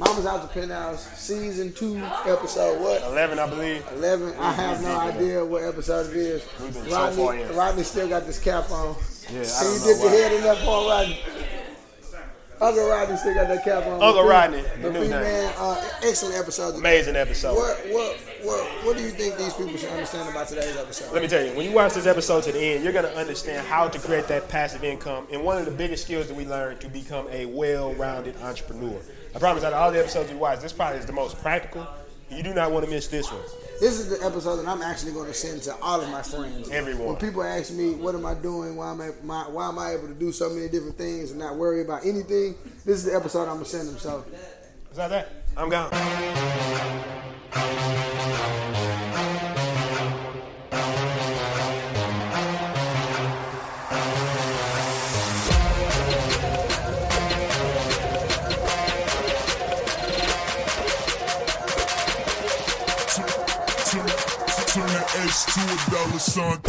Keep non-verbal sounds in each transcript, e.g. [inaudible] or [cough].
Mama's House to Penthouse, season two, episode what? 11, I believe. 11. I have no idea what episode it is. We've been so far Rodney, in. Rodney still got this cap on. Yeah, I don't you know dip your head in that for Rodney? Uncle Rodney still got that cap on. Uncle Rodney, But the new man, uh, excellent episode. Amazing episode. What what what what do you think these people should understand about today's episode? Let me tell you, when you watch this episode to the end, you're going to understand how to create that passive income. And one of the biggest skills that we learned to become a well rounded entrepreneur. I promise, out of all the episodes you watch, this probably is the most practical. You do not want to miss this one. This is the episode that I'm actually going to send to all of my friends. Everyone. When people ask me, "What am I doing? Why am I my, why am I able to do so many different things and not worry about anything?" This is the episode I'm gonna send them. So Is that that? I'm gone. Turn to a dollar sign.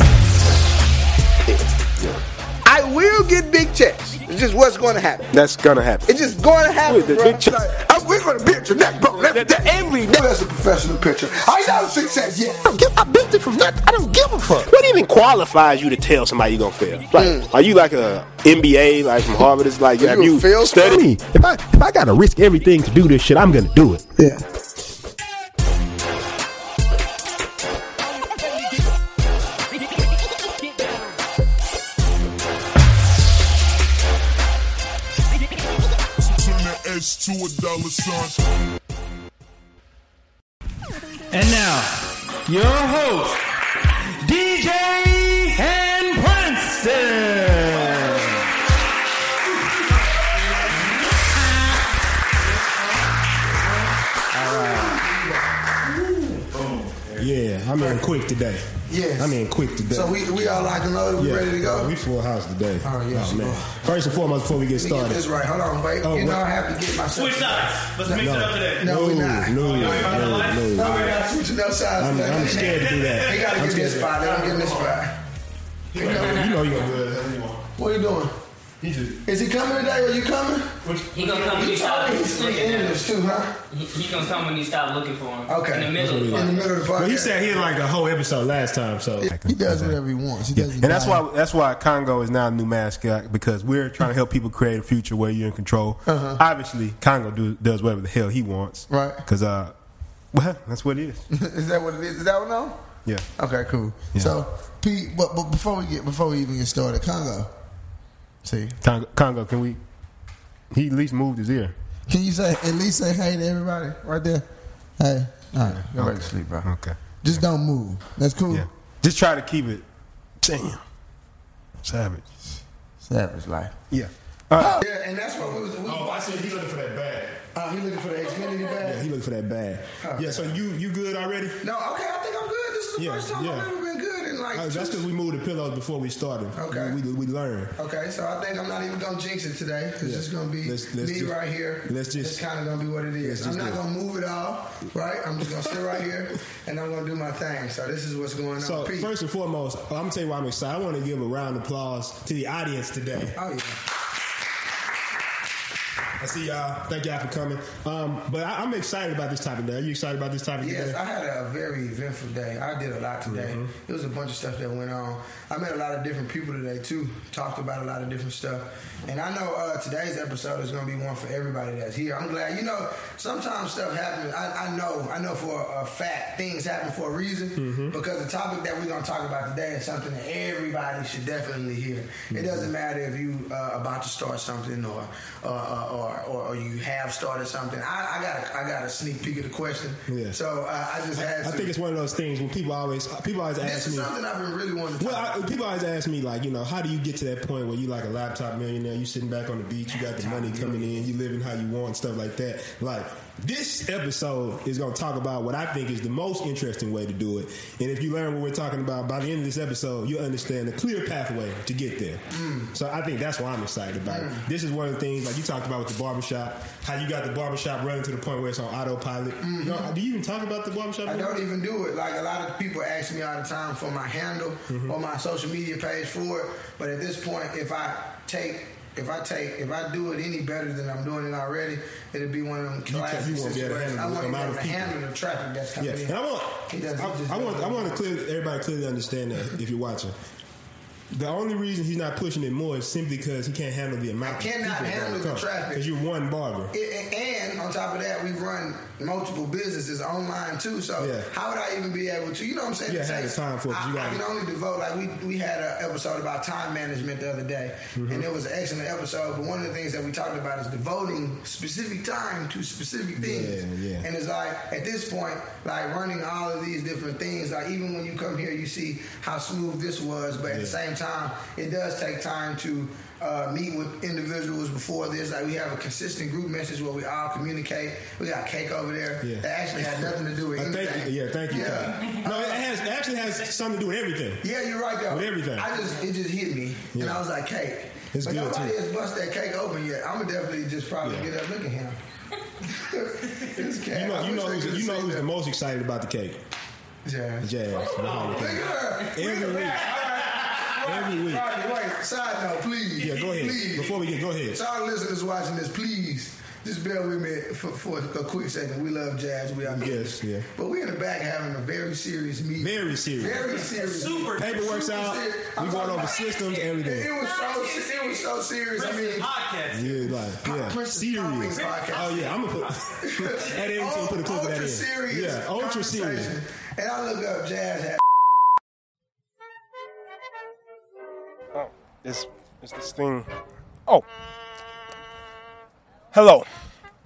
I will get big checks. It's just what's going to happen. That's going to happen. It's just going to happen. Wait, the big check- Like, uh, we're going to build your neck, bro. Let, let, every neck as a professional pitcher. I know success. Yeah. I, don't give, I built it from nothing. I don't give a fuck. What even qualifies you to tell somebody you're gonna fail? Like, are you like a MBA, like from Harvard? It's like, have you a you field studied? me. If I if I gotta risk everything to do this shit, I'm gonna do it. Yeah. Dollar sign. And now, your host, DJ and Princeton. I'm in quick today. Yes. I'm in quick today. So we we all locked and loaded. We yeah, ready to go. We full house today. Oh, yeah, oh, man. sure. First and foremost, before we get Let me get started, this right. Hold on, wait. Oh, you know? I have to get my Switch sides. Let's mix no, it up today. No, no, we no, not. no, no, No, we no. got switching no sides. I'm. I'm scared to do that. They gotta I'm get this spot. They don't get this spot. to- You know you're gonna. What are you doing? Is he coming today? Are you coming? He gonna come when You you stop told me looking at him. Too, huh? He, he gonna come when you stop looking for him. Okay. In the middle of the In the podcast. middle of the podcast. Well, he said he had like a whole episode last time, so he does whatever he wants. He Yeah, doesn't. and that's why that's why Congo is now a new mascot because we're trying to help people create a future where you're in control. Uh-huh. Obviously, Congo do, does whatever the hell he wants. Right. Because uh, well, that's [laughs] what it is. is that what it is? Is that what no? Yeah. Okay, cool. Yeah. So, Pete, but, but before we get before we even get started, Congo. See, Congo, Congo, can we? He at least moved his ear. can you say at least say hey to everybody right there? Hey, all right, go back to sleep, bro. Okay. Just don't move. That's cool. Yeah. Just try to keep it. Damn. Savage. Savage life. Yeah. All right. Yeah, and that's what we was. We, Oh, I said he looking for that bag. uh, he looking for the Xfinity bag. Yeah, he looking for that bag. Yeah. So you you good already? No, okay, I think I'm good. This is the Yeah, first time yeah. I've ever been like. Oh, that's because we moved the pillows before we started. Okay. We we, we learned. Okay, so I think I'm not even gonna jinx it today. It's Yeah. just gonna be Let's- let's me just- right here. let's just- It's kind of gonna be what it is. I'm not gonna move it all, right? I'm just gonna sit right here [laughs] and I'm gonna do my thing. So this is what's going on. So first and foremost, I'm gonna tell you why I'm excited. I want to give a round of applause to the audience today. oh yeah. I see y'all. Thank y'all for coming. Um, but I, I'm excited about this topic today. Are you excited about this topic Yes, today? I had a very eventful day. I did a lot today. Mm-hmm. It was a bunch of stuff that went on. I met a lot of different people today too. Talked about a lot of different stuff. And I know uh, today's episode is going to be one for everybody that's here. I'm glad. You know, sometimes stuff happens. I, I know. I know for a fact things happen for a reason Mm-hmm. because the topic that we're going to talk about today is something that everybody should definitely hear. Mm-hmm. It doesn't matter if you uh, about to start something or uh, or, or or you have started something. I, I got a, I got a sneak peek of the question. Yeah. So uh, I just had. I to- think it's one of those things when people always people always ask me. something I've been really wanting to Well, I, people always ask me like, you know, how do you get to that point where you like a laptop millionaire? You sitting back on the beach, you got the money coming in, you living how you want, stuff like that. Like this episode is going to talk about what I think is the most interesting way to do it. And if you learn what we're talking about by the end of this episode, you'll understand the clear pathway to get there. Mm. So I think that's why I'm excited about it. Mm. This is one of the things like you talked about with the barbershop, how you got the barbershop running to the point where it's on autopilot. Mm-hmm. You know, do you even talk about the barbershop? I don't even do it. Like a lot of people ask me all the time for my handle Mm-hmm. or my social media page for it. But at this point, if I take if I take if I do it any better than I'm doing it already, it'll be one of them classic you won't be able to situations. handle I the want to be amount able of to people. handle the traffic that's coming Yeah, in. and I want, he I, I want, I want to clear everybody clearly understand that if you're watching. The only reason he's not pushing it more is simply because he can't handle the amount. I cannot handle the traffic. because you're one barber. It- and on top of that, we run multiple businesses online too. So Yeah. how would I even be able to? You know what I'm saying? Yeah, have the time for it, I, you I can only devote like we we had an episode about time management the other day, Mm-hmm. and it was an excellent episode. But one of the things that we talked about is devoting specific time to specific things. Yeah, yeah. And it's like at this point, like running all of these different things. Like even when you come here, you see how smooth this was, but at the same time, it does take time to uh, meet with individuals before this. Like we have a consistent group message where we all communicate. We got cake over there. Yeah. That actually had nothing to do with Uh, anything. thank you. Yeah, thank you. Yeah. No, it has it actually has something to do with everything. Yeah, you're right though. With everything. I just it just hit me, and I was like, cake. It's but good, nobody too. has bust that cake open yet. I'm gonna definitely just probably Yeah. get up look at him. [laughs] It's cake. You know, you know, who's, you know seen who's the most excited about the cake? Jazz. Jazz. behind the Look cake. at her. We Every week. Back. Every week. Right, wait. Side note, please. Yeah, go ahead. Please. Before we get, go ahead. So our listeners watching this, please just bear with me for, for a quick second. We love jazz. We are Yes, yeah. But we're in the back having a very serious meeting. Very serious. Very serious. Super. Paperwork's Super out. serious. We I'm going talking over systems, It, everything. it was so it was so serious. I mean, podcast. Yeah, like yeah, Princess serious. podcast. Oh yeah, I'm gonna put at every team put a clip of that ultra in. serious. Yeah, ultra serious. And I look up jazz. Had, Is this thing. Oh. Hello.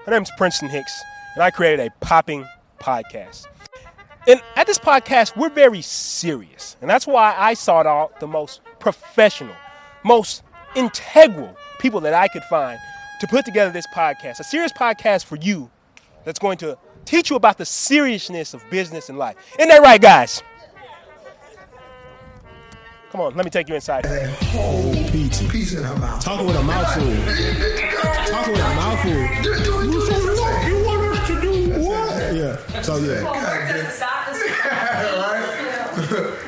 My name's Princeton Hicks, and I created a popping podcast. And at this podcast, we're very serious. And that's why I sought out the most professional, most integral people that I could find to put together this podcast. A serious podcast for you that's going to teach you about the seriousness of business and life. Isn't that right, guys? Come on, let me take you inside. a whole Peachy. piece in her mouth. Talking with a mouthful. Talking with a mouthful. Do, do, do. You want us to do what? Yeah. So yeah. Homework doesn't. [laughs]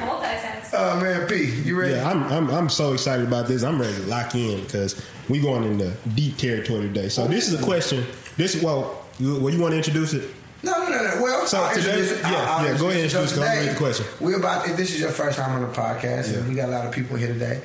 Multitask. Oh uh, man, P, you ready? Yeah, I'm, I'm I'm so excited about this. I'm ready to lock in because we going into deep territory today. So this is a question. This well, you, well, you want to introduce it? No, no, no, no. Well, So I'll today- yeah, I'll- I'll yeah, go ahead and it. So introduce it. I'll today, the question. We're about. If this is your first time on the podcast, Yeah. and we got a lot of people here today.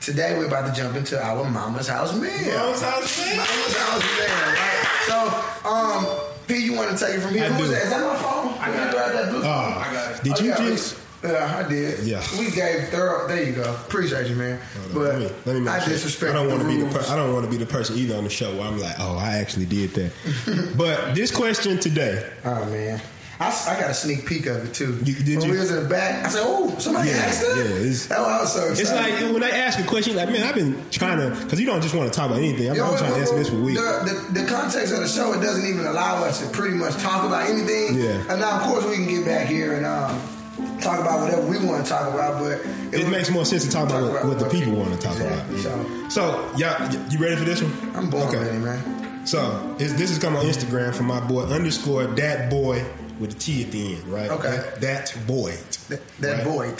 Today we're about to jump into our Mama's House meal. Mama's House meal. Mama's House meal. Right? So, um, P, you want to take it from here? I Who's do. that? Is that my phone? I got grab that blue phone. Ah, did Oh, you yeah, we- just? Yeah, I did. Yeah. we gave thorough. There you go. Appreciate you, man. But let me, let me I sure. disrespect. I don't want to be the per- I don't want to be the person either on the show where I'm like, oh, I actually did that. [laughs] but this question today, Oh man. I, I, got a sneak peek of it too. You- did when you? we was in the back, I said, "Oh, somebody Yeah, asked that." yeah, it's- That was so excited. it's like when they ask a question, like, man, I've been trying to, because you don't just want to talk about anything. I'm, I'm trying to answer this for weeks. The, the, the context of the show it doesn't even allow us to pretty much talk about anything. Yeah. And now, of course, we can get back here and um, talk about whatever we want to talk about. But It was- makes more sense to talk about what, what the people want to talk Exactly. about. So, y'all, you ready for this one? I'm born Okay. ready, man. So, this is coming on Instagram from my boy underscore that boy with a T at the end, right? Okay. That, that boy. That, that Right. boy,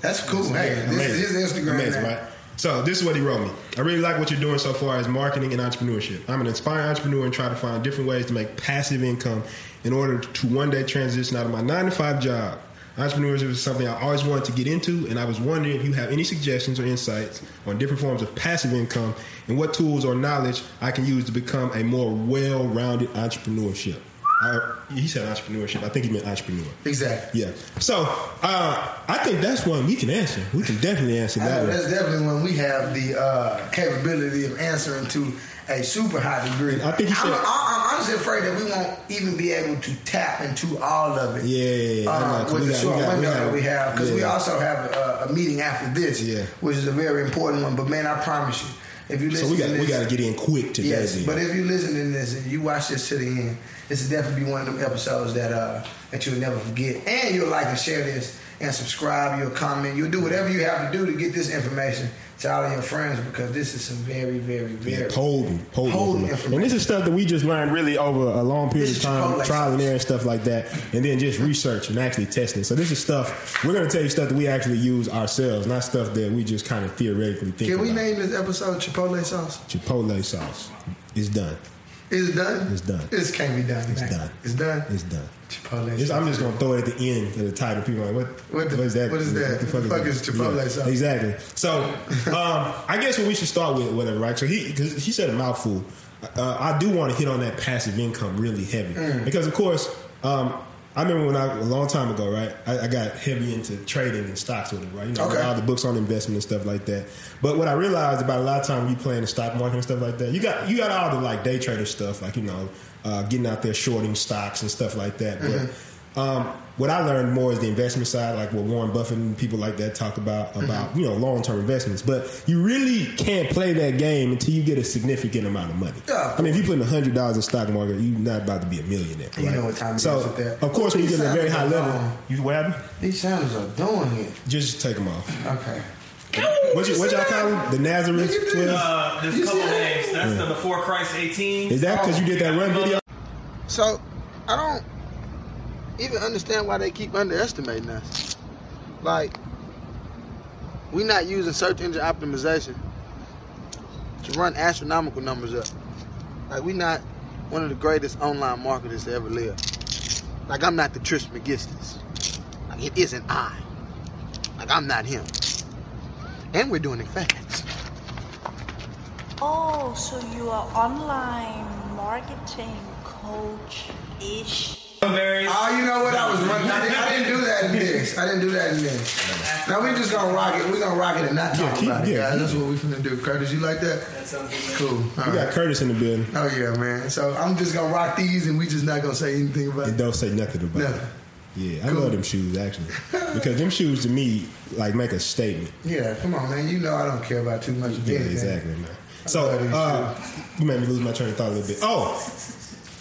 that's cool. Hey, this Amazing. is his Instagram. Amazing, now. right? So this is what he wrote me. I really like what you're doing so far as marketing and entrepreneurship. I'm an inspired entrepreneur and try to find different ways to make passive income in order to one day transition out of my nine to five job. Entrepreneurship is something I always wanted to get into, and I was wondering if you have any suggestions or insights on different forms of passive income and what tools or knowledge I can use to become a more well-rounded entrepreneurship. I, he said entrepreneurship. I think he meant entrepreneur. Exactly. Yeah. So uh, I think that's one we can answer. We can definitely answer that know one. that's definitely when we have the uh, capability of answering to a super high degree. I think he said- I'm, I'm honestly afraid that we won't even be able to tap into all of it. Yeah, know, uh, with we the got- short we got- we window got- that we have, because we also have a, a meeting after this, Yeah. which is a very important one. But man, I promise you, if you listen So we got to this, we got to get in quick today. Yes, then. but if you listen to this and you watch this to the end, this will definitely be one of them episodes that uh, that you'll never forget, and you'll like and share this and subscribe. You'll comment. You'll do whatever you have to do to get this information to all of your friends because this is some very, very, very Potent, potent, Potent information. And this is stuff that we just learned really over a long period This of time, Chipotle trial and error and stuff like that, and then just research and actually testing. So this is stuff we're going to tell you stuff that we actually use ourselves, not stuff that we just kind of theoretically think. Can we about. name this episode Chipotle sauce? Chipotle sauce? It's done. Is it done? It's done. This can't be done. It's man. done. It's done. It's done. Chipotle It's- I'm just gonna throw it at the end of the title. People are like, what? What the- what is that? what is that? the fuck, The fuck is Chipotle Yeah, sauce? Exactly. So, [laughs] um, I guess what we should start with, whatever, right? So he, because he said a mouthful. Uh, I do want to hit on that passive income really heavy Mm. because, of course, um, I remember when I a long time ago, right? I, I got heavy into trading and stocks with it, right? You know, Okay. all the books on investment and stuff like that. But what I realized about a lot of time you play in the stock market and stuff like that, you got you got all the like day trader stuff, like you know, uh, getting out there shorting stocks and stuff like that. But um, what I learned more is the investment side, like what Warren Buffett and people like that talk about about you know long term investments. But you really can't play that game until you get a significant amount of money. Yeah. I mean, if you put in hundred dollars in stock market, you're not about to be a millionaire. You know what time so, is with that. of course, when you get at a very high These level, sounds you what happened? These sounds are doing it. Just take them off. Okay. What, you, what y'all call them? The Nazareth Look at twins? Uh, there's a couple see names. That's the Before Christ 18. Is that because you did that run video? So I don't even understand why they keep underestimating us. Like we're not using search engine optimization to run astronomical numbers up. Like we're not one of the greatest online marketers to ever live. Like I'm not the Trish McGistis. Like it isn't I. Like I'm not him. And we're doing it fast. Oh, so you are online marketing coach-ish. Very- Oh, you know what? I was running. I didn't, I didn't do that in this. I didn't do that in this. Now we just gonna rock it. We gonna rock it and not talk keep- about it, yeah, guys. That's what we finna do. Curtis, you like that? That sounds good. Cool. All We right. got Curtis in the building. Oh yeah, man. So I'm just gonna rock these, and we just not gonna say anything about And it. don't say nothing about Nothing. it. Yeah, I Cool. love them shoes actually [laughs] because them shoes to me like make a statement. Yeah, come on, man. You know I don't care about too much of Yeah, anything. exactly, man. So uh, you made me lose my train of thought a little bit. Oh,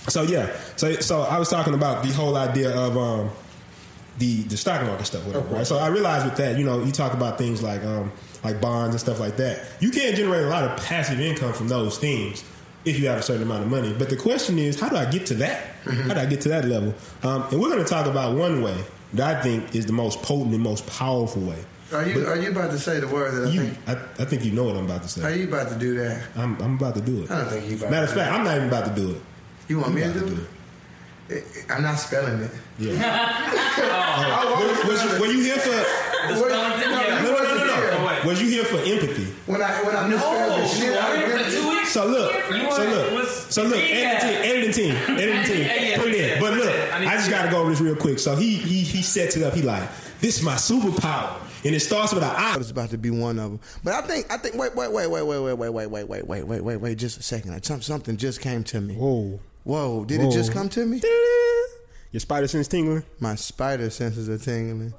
so yeah, so so I was talking about the whole idea of um, the the stock market stuff, whatever, right? So I realized with that, you know, you talk about things like um, like bonds and stuff like that. You can't generate a lot of passive income from those things if you have a certain amount of money. But the question is, how do I get to that? How do I get to that level? Um, and we're going to talk about one way that I think is the most potent and most powerful way. Are you are you about to say the word that I You, think? I, I think you know what I'm about to say. Are you about to do that? I'm, I'm about to do it. I don't think you. Matter of to do fact, I'm not even about to do it. That. you want me I'm to about do it? I'm not spelling it. Yeah. I was, you, were you here for? Wait, no, you No, no, no, wasn't no, no. Was you here for empathy? When I when I misspelled the shit out of for it. two weeks. So look, so look, so look, editing team, editing team, editing team, Yeah, yeah, put it in. But look, I just got to go over this real quick. So he he he sets it up. He like, this is my superpower, and it starts with an I. It's about to be one of them. But I think I think wait wait wait wait wait wait wait wait wait wait wait wait wait wait just a second. Something just came to me. Whoa, Whoa! Did Whoa. it just come to me? your spider sense tingling. My spider senses are tingling.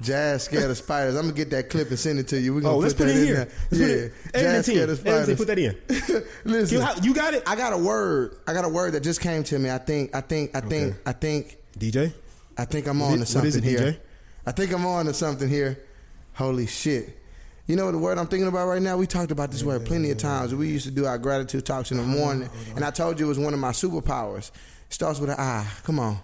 Jazz scared of spiders. I'm gonna get that clip and send it to you. We're gonna Oh, let's put put that it in here. there. Put yeah, Jazz scared of spiders. put that in. [laughs] Listen, You, you got it, I got a word. I got a word that just came to me. I think. I think. I think. Okay. I think. DJ. I think I'm on to something it, here. DJ? I think I'm on to something here. Holy shit. You know the word I'm thinking about right now? We talked about this word plenty of times. We used to do our gratitude talks in the morning, and I told you it was one of my superpowers. It starts with an I. Come on.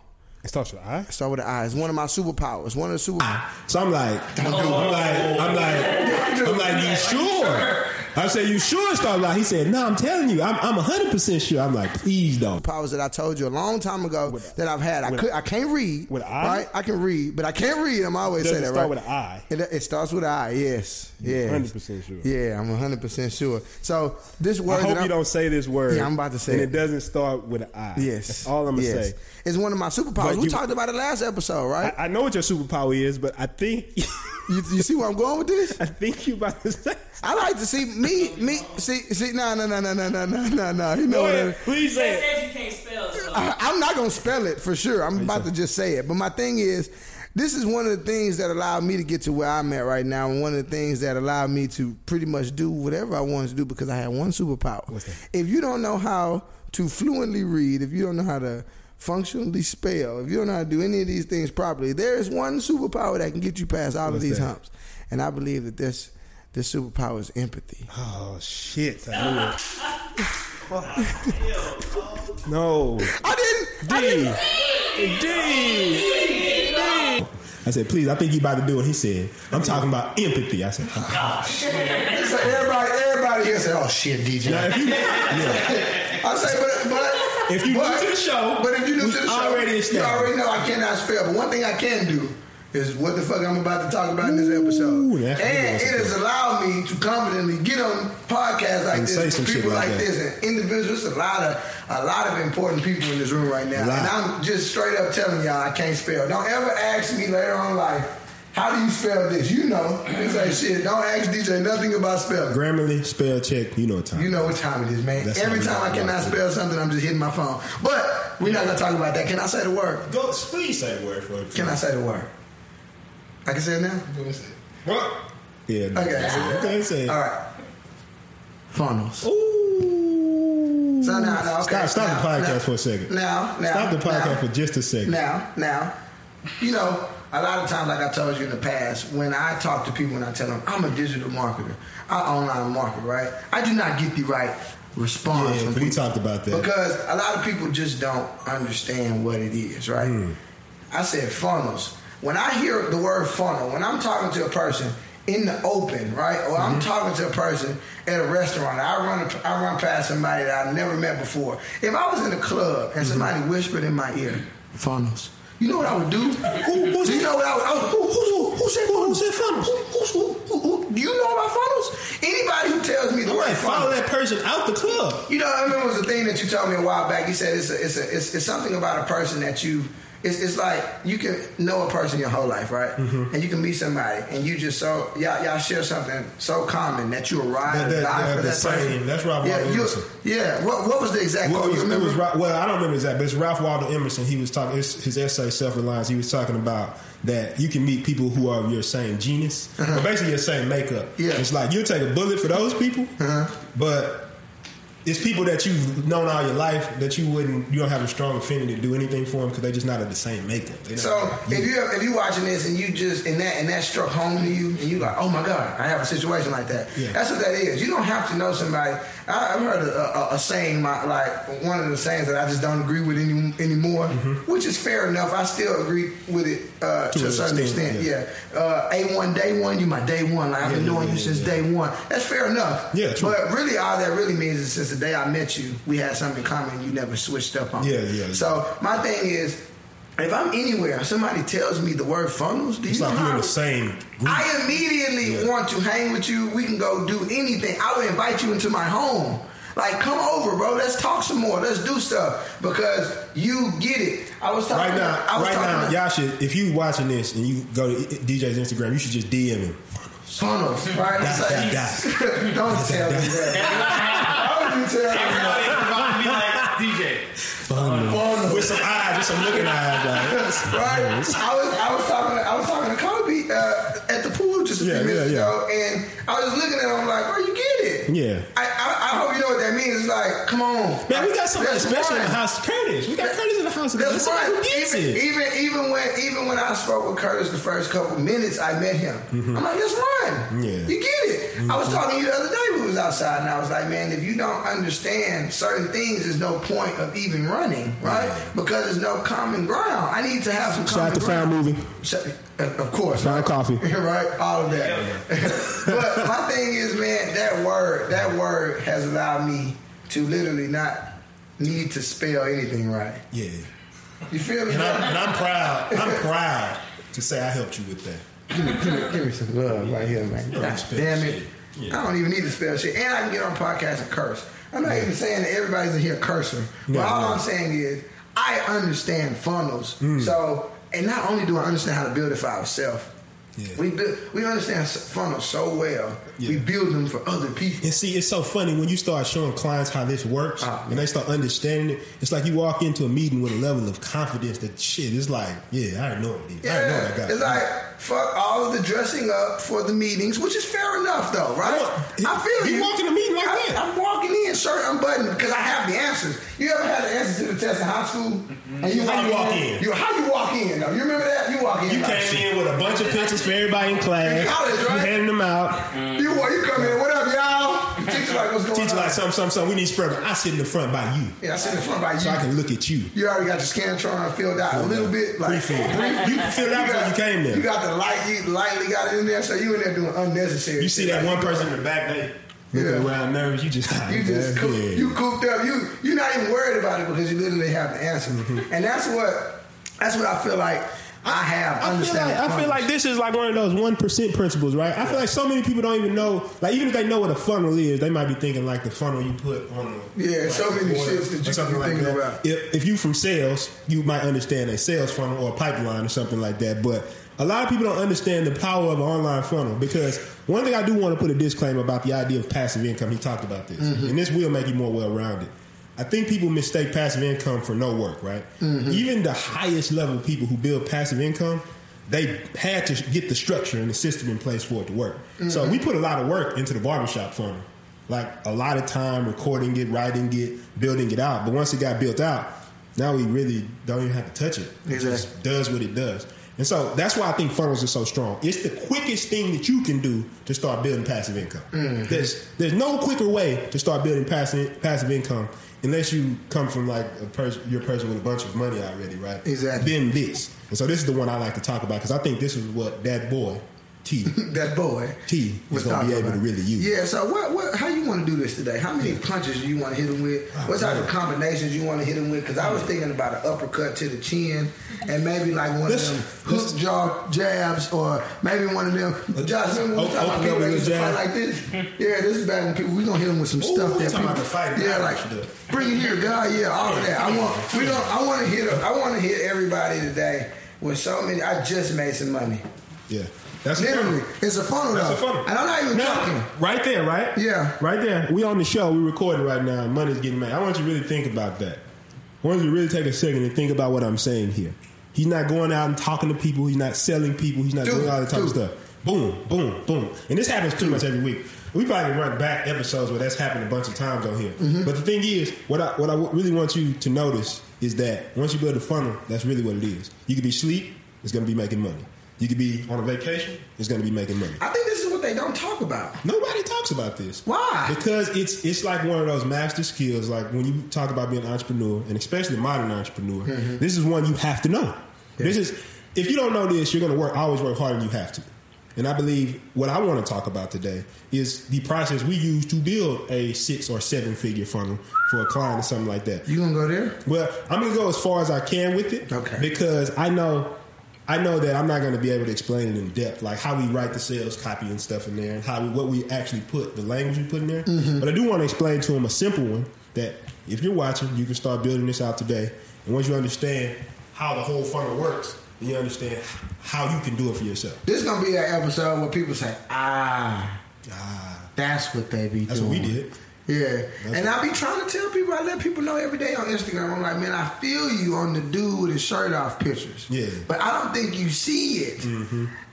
It starts with an I. It starts with an I. It's one of my superpowers. One of the superpowers. So I'm like, I'm like, I'm like, I'm like, you sure? I said, you sure? Start like, he said, no, I'm telling you, I'm, I'm 100 percent sure. I'm like, please don't. powers that I told you a long time ago that I've had. I could, I can't read. with I? Right? I can read, but I can't read. I'm always Does say that right. with an I? It, it starts with an I. Yes. Yes. 100% sure. Yeah, I'm 100 percent sure. So this word. I hope you don't say this word. Yeah, I'm about to say and it. it. doesn't start with an I. Yes. That's all I'm gonna yes. say. It's one of my superpowers. But we you- talked about it last episode, right? I, I know what your superpower is, but I think you, you see where I'm going with this? [laughs] I think you about to say. I like to see me, me, see, see, no, no, no, no, no, no, no, no, no. You know what? ahead, I- please say it. says you can't spell. So. I, I'm not gonna spell it for sure. I'm about to just say it. But my thing is, this is one of the things that allowed me to get to where I'm at right now, and one of the things that allowed me to pretty much do whatever I wanted to do because I had one superpower. What's that? If you don't know how to fluently read, if you don't know how to functionally spell, if you don't know how to do any of these things properly, there is one superpower that can get you past all of these that? humps. And I believe that this this superpower is empathy. Oh shit! I knew it. no. I didn't. I D. didn't. D. I said, please. I think you about to do it. He said, I'm talking about empathy. I said, oh. So everybody, everybody here said, "Oh shit, DJ." now if you, yeah, I say, but but If you new to the show, but if you new to the show, already you already know I cannot spell. But one thing I can do is what the fuck I'm about to talk about in this episode, Ooh, and it it is. has allowed me to confidently get on podcasts like And say this some with shit people like like that. this and individuals. A lot of a lot of important people in this room right now, and I'm just straight up telling y'all I can't spell. Don't ever ask me later on in life. How do you spell this? You know. It's like shit. Don't ask DJ nothing about spelling. Grammarly spell check. You know what time. You know what time it is, man. That's Every time I cannot rock. spell something, I'm just hitting my phone. But we're not gonna talk about that. Can I say the word? Go, please say the word for it. Can I say the word? I can say it now. Let me say it. What? Yeah. no. Okay. Okay. Say it. All right. Funnels. Ooh. So now, now, okay. Stop, stop now, the podcast now, for a second. Now, now, Stop the podcast now, for just a second. Now, now, you know, a lot of times, like I told you in the past, when I talk to people and I tell them I'm a digital marketer, I online market, right? I do not get the right response. Yeah, from we people. talked about that. because a lot of people just don't understand what it is, right? Hmm. I said funnels. When I hear the word funnel, when I'm talking to a person in the open, right, or I'm Mm-hmm. talking to a person at a restaurant, I run I run past somebody that I've never met before. If I was in a club Mm-hmm. and somebody whispered in my ear, funnels. You know what I would do? Who, who, do you know what I would? Oh, who, who, who, who said funnels? Who said funnels? Who, who, who, who, do you know about funnels? Anybody who tells me the I'm word follow funnels, that person out the club. you know, I remember it was a thing that you told me a while back. You said it's a, it's, a, it's, it's something about a person that you. It's, it's like you can know a person your whole life, right? Mm-hmm. And you can meet somebody, and you just so y'all, y'all share something so common that you arrive That- that- at die that- for the that same. person. That's Ralph yeah, Waldo Emerson. yeah. What, what was the exact Well, quote? it was, it was well, I don't remember exactly, but it's Ralph Waldo Emerson. He was talking his, his essay "Self Reliance." He was talking about that you can meet people who are your same genius, or basically your same makeup. Uh-huh. Yeah. it's like you'll take a bullet for those people, Uh-huh. but it's people that you've known all your life that you wouldn't, you don't have a strong affinity to do anything for them because they're just not of the same makeup. So like if you if you watching this and you just and that and that struck home to you and you like oh my god I have a situation like that Yeah. that's what that is you don't have to know somebody I've heard a, a, a saying my, like one of the sayings that I just don't agree with any, anymore which is fair enough I still agree with it uh, to, Mm-hmm. To a certain extent, extent yeah, Uh, a one day one you my day one like I've Yeah, been yeah, knowing you since yeah. day one that's fair enough Yeah, true. but really all that really means is since the day I met you we had something in common you never switched up on Yeah, yeah, yeah. so my thing is if I'm anywhere somebody tells me the word funnels, do It's you like know you're how in the same group. I immediately Yeah. want to hang with you. We can go do anything. I would invite you into my home. Like, come over, bro. Let's talk some more. Let's do stuff because you get it. I was talking Right now, I was right talking now, y'all should. If you watching this and you go to DJ's Instagram, you should just DM him. funnels, right? Dot, It's like- dot, [laughs] Don't tell me that. You tell me that? Be like DJ. With some eyes, with some looking eyes. Like, right? I was I was talking to, I was talking to Kobe uh, at the pool just a Yeah, few minutes yeah, yeah. ago, and I was looking at him like, "Bro, you Yeah. I, I, I hope you know what that means. It's like, come on, Man, we got somebody special in the house. Curtis. We got Curtis in the house. That's somebody who gets Even, it. even even when even when I spoke with Curtis the first couple minutes I met him, I'm like, let's run. Mm-hmm. Yeah. Mm-hmm. You get it. I was talking to you the other day. We was outside, and I was like, man, if you don't understand certain things, there's no point of even running, right? Because there's no common ground. I need to have some Shout out common to ground. Found Movie. Shut- Of course. Right? Coffee. [laughs] right? All of that. [laughs] but my thing is, man, that word, that word has allowed me to literally not need to spell anything right. Yeah. You feel me? And I'm, and I'm proud. I'm proud to say I helped you with that. give, me, give, me, give me some love right here, man. don't God damn it. Yeah. I don't even need to spell shit. And I can get on podcast and curse. I'm not even saying that everybody's in here cursing. But all no. I'm saying is I understand funnels. Mm. So, and not only do I understand how to build it for ourselves, Yeah. we we understand funnels so well. We build them for other people. And see, it's so funny when you start showing clients how this works Ah, and they start understanding it. It's like you walk into a meeting with a level of confidence that shit is like, yeah, I know it. I already know what I got. it's like fuck all of the dressing up for the meetings, which is fair enough though, right? I want- I feel you you. walk in a meeting like I, that. I'm walking in. in, shirt unbuttoned, because I have the answers. You ever had the answers to the test in high school? And you How you walk in? You, how you walk in, though? You remember that? You walk in. You like, came in with a bunch of pictures for everybody in class. In college, right? You handing them out. Walk- you like, what's going Teacher on? like something, something, something. We need spread. I sit in the front by you, yeah, I sit in the front by you. so I can look at you. You already got your Scantron filled out a little bit, like Pre-filled. [laughs] You filled out before you came there. You got the light, you lightly got it in there, so you in there doing unnecessary. You see that Like, one person in the back, they looking Yeah. around nervous. You just, You just coop, yeah. you cooped up. You you're not even worried about it because you literally have the answer, Mm-hmm. and that's what that's what I feel like I have. I feel, like, I feel like this is like one of those one percent principles, right? I feel like so many people don't even know. Like even if they know what a funnel is, they might be thinking like the funnel you put on. The, Yeah, like, so many shits that you something like that. about. If, if you from sales, you might understand a sales funnel or a pipeline or something like that. But a lot of people don't understand the power of an online funnel because one thing I do want to put a disclaimer about the idea of passive income. He talked about this, Mm-hmm. and this will make you more well rounded. I think people mistake passive income for no work, right? Mm-hmm. Even the highest level people who build passive income, they had to get the structure and the system in place for it to work. So we put a lot of work into the barbershop funnel. Like a lot of time recording it, writing it, building it out. But once it got built out, now we really don't even have to touch it. It just does what it does. And so that's why I think funnels are so strong. It's the quickest thing that you can do to start building passive income. There's there's no quicker way to start building passive passive income unless you come from like a person you're a person with a bunch of money already, right? Exactly. Then this. And so this is the one I like to talk about because I think this is what that boy T [laughs] that boy T was gonna be able to really use. Yeah. So what? What? How you want to do this today? How many punches do you want to hit him with? Oh, what type man. of combinations you want to hit him with? Because I was thinking about an uppercut to the chin, and maybe like one Let's- of them hook jaw jabs, or maybe one of them. Josh, remember when we talking about people up with used to a fight jab. like this? Yeah, this is back when people we gonna hit him with some Ooh, stuff that talking people. about fight yeah, like we should do it. bring it here, God. Yeah, all of that. I want. We don't. I want to hit. I want to hit everybody today with so many. I just made some money. Yeah. That's a Literally, funnel. it's a funnel That's though. a funnel. And I'm not even Now, joking. right there, right? Yeah. Right there. We on the show. We recording right now. Money's getting made. I want you to really think about that. I want you to really take a second and think about what I'm saying here. He's not going out and talking to people. He's not selling people. He's not Dude, doing all that type of stuff. Boom, boom, boom. And this happens pretty much every week. We probably run back episodes where that's happened a bunch of times on here. Mm-hmm. But the thing is, what I what I really want you to notice is that once you build a funnel, that's really what it is. You could be asleep, it's going to be making money. You could be on a vacation, it's going to be making money. I think this is what they don't talk about. Nobody talks about this. Why? Because it's it's like one of those master skills. Like when you talk about being an entrepreneur, and especially a modern entrepreneur, Mm-hmm. this is one you have to know. This is if you don't know this, you're going to work always work harder than you have to. And I believe what I want to talk about today is the process we use to build a six or seven figure funnel for a client or something like that. You gonna go there? Well, I'm gonna go as far as I can with it. Okay. Because I know I know that I'm not going to be able to explain it in depth, like how we write the sales copy and stuff in there, and how we, what we actually put, the language we put in there. Mm-hmm. But I do want to explain to him a simple one that if you're watching, you can start building this out today. And once you understand how the whole funnel works, then you understand how you can do it for yourself. This is gonna be an episode where people say, "Ah, Ah, that's what they be that's doing." what we did. Yeah, and I be trying to tell people. I let people know every day on Instagram. I'm like, man, I feel you on the dude with his shirt off pictures. Yeah. Mm-hmm. but I don't think you see it.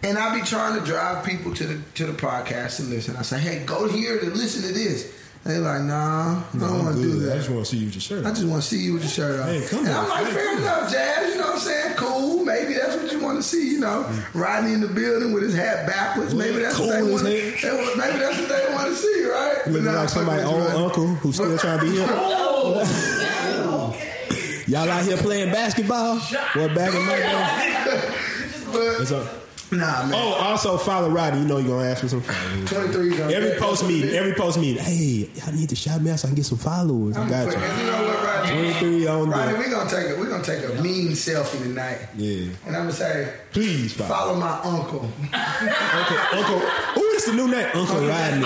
And I be trying to drive people to the to the podcast to listen. I say, hey, go here to listen to this. And they like, nah, I don't want to do that. I just want to see you with your shirt. I just want to see you with your shirt off. Hey, come and on, I'm like, fair enough, Jazz. You know what I'm saying? Cool. Maybe that's what to see. You know, riding in the building with his hat backwards. Maybe that's what they Cool want. as They, want- maybe that's what they want to see, right? Looking But nah, like somebody fuck with old you, right? uncle who's still trying to be hip. [laughs] Y'all out here playing basketball? What back in my day? But It's up. nah, man. Oh, also follow Roddy. You know you're gonna ask for some followers. 23 is on Every post meeting, every post meeting. Hey, I need to shout me out so I can get some followers. I I'm got quick. you. You know what, Rodney? 23 on Rodney, there. we gonna take a we gonna take a mean selfie tonight. Yeah. And I'm gonna say, Please follow. follow my uncle. Uncle, Uncle. Oh, it's the new name. Uncle Rodney.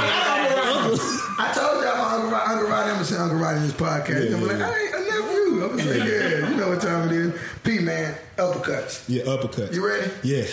I told y'all my Uncle Rodney, Uncle Rodney, I'm gonna say Uncle Rodney in this podcast. Yeah, I'm like. I ain't a nephew. I'm gonna say, yeah, you know what time it is. P man, uppercuts. Yeah, uppercuts. You ready? Yeah.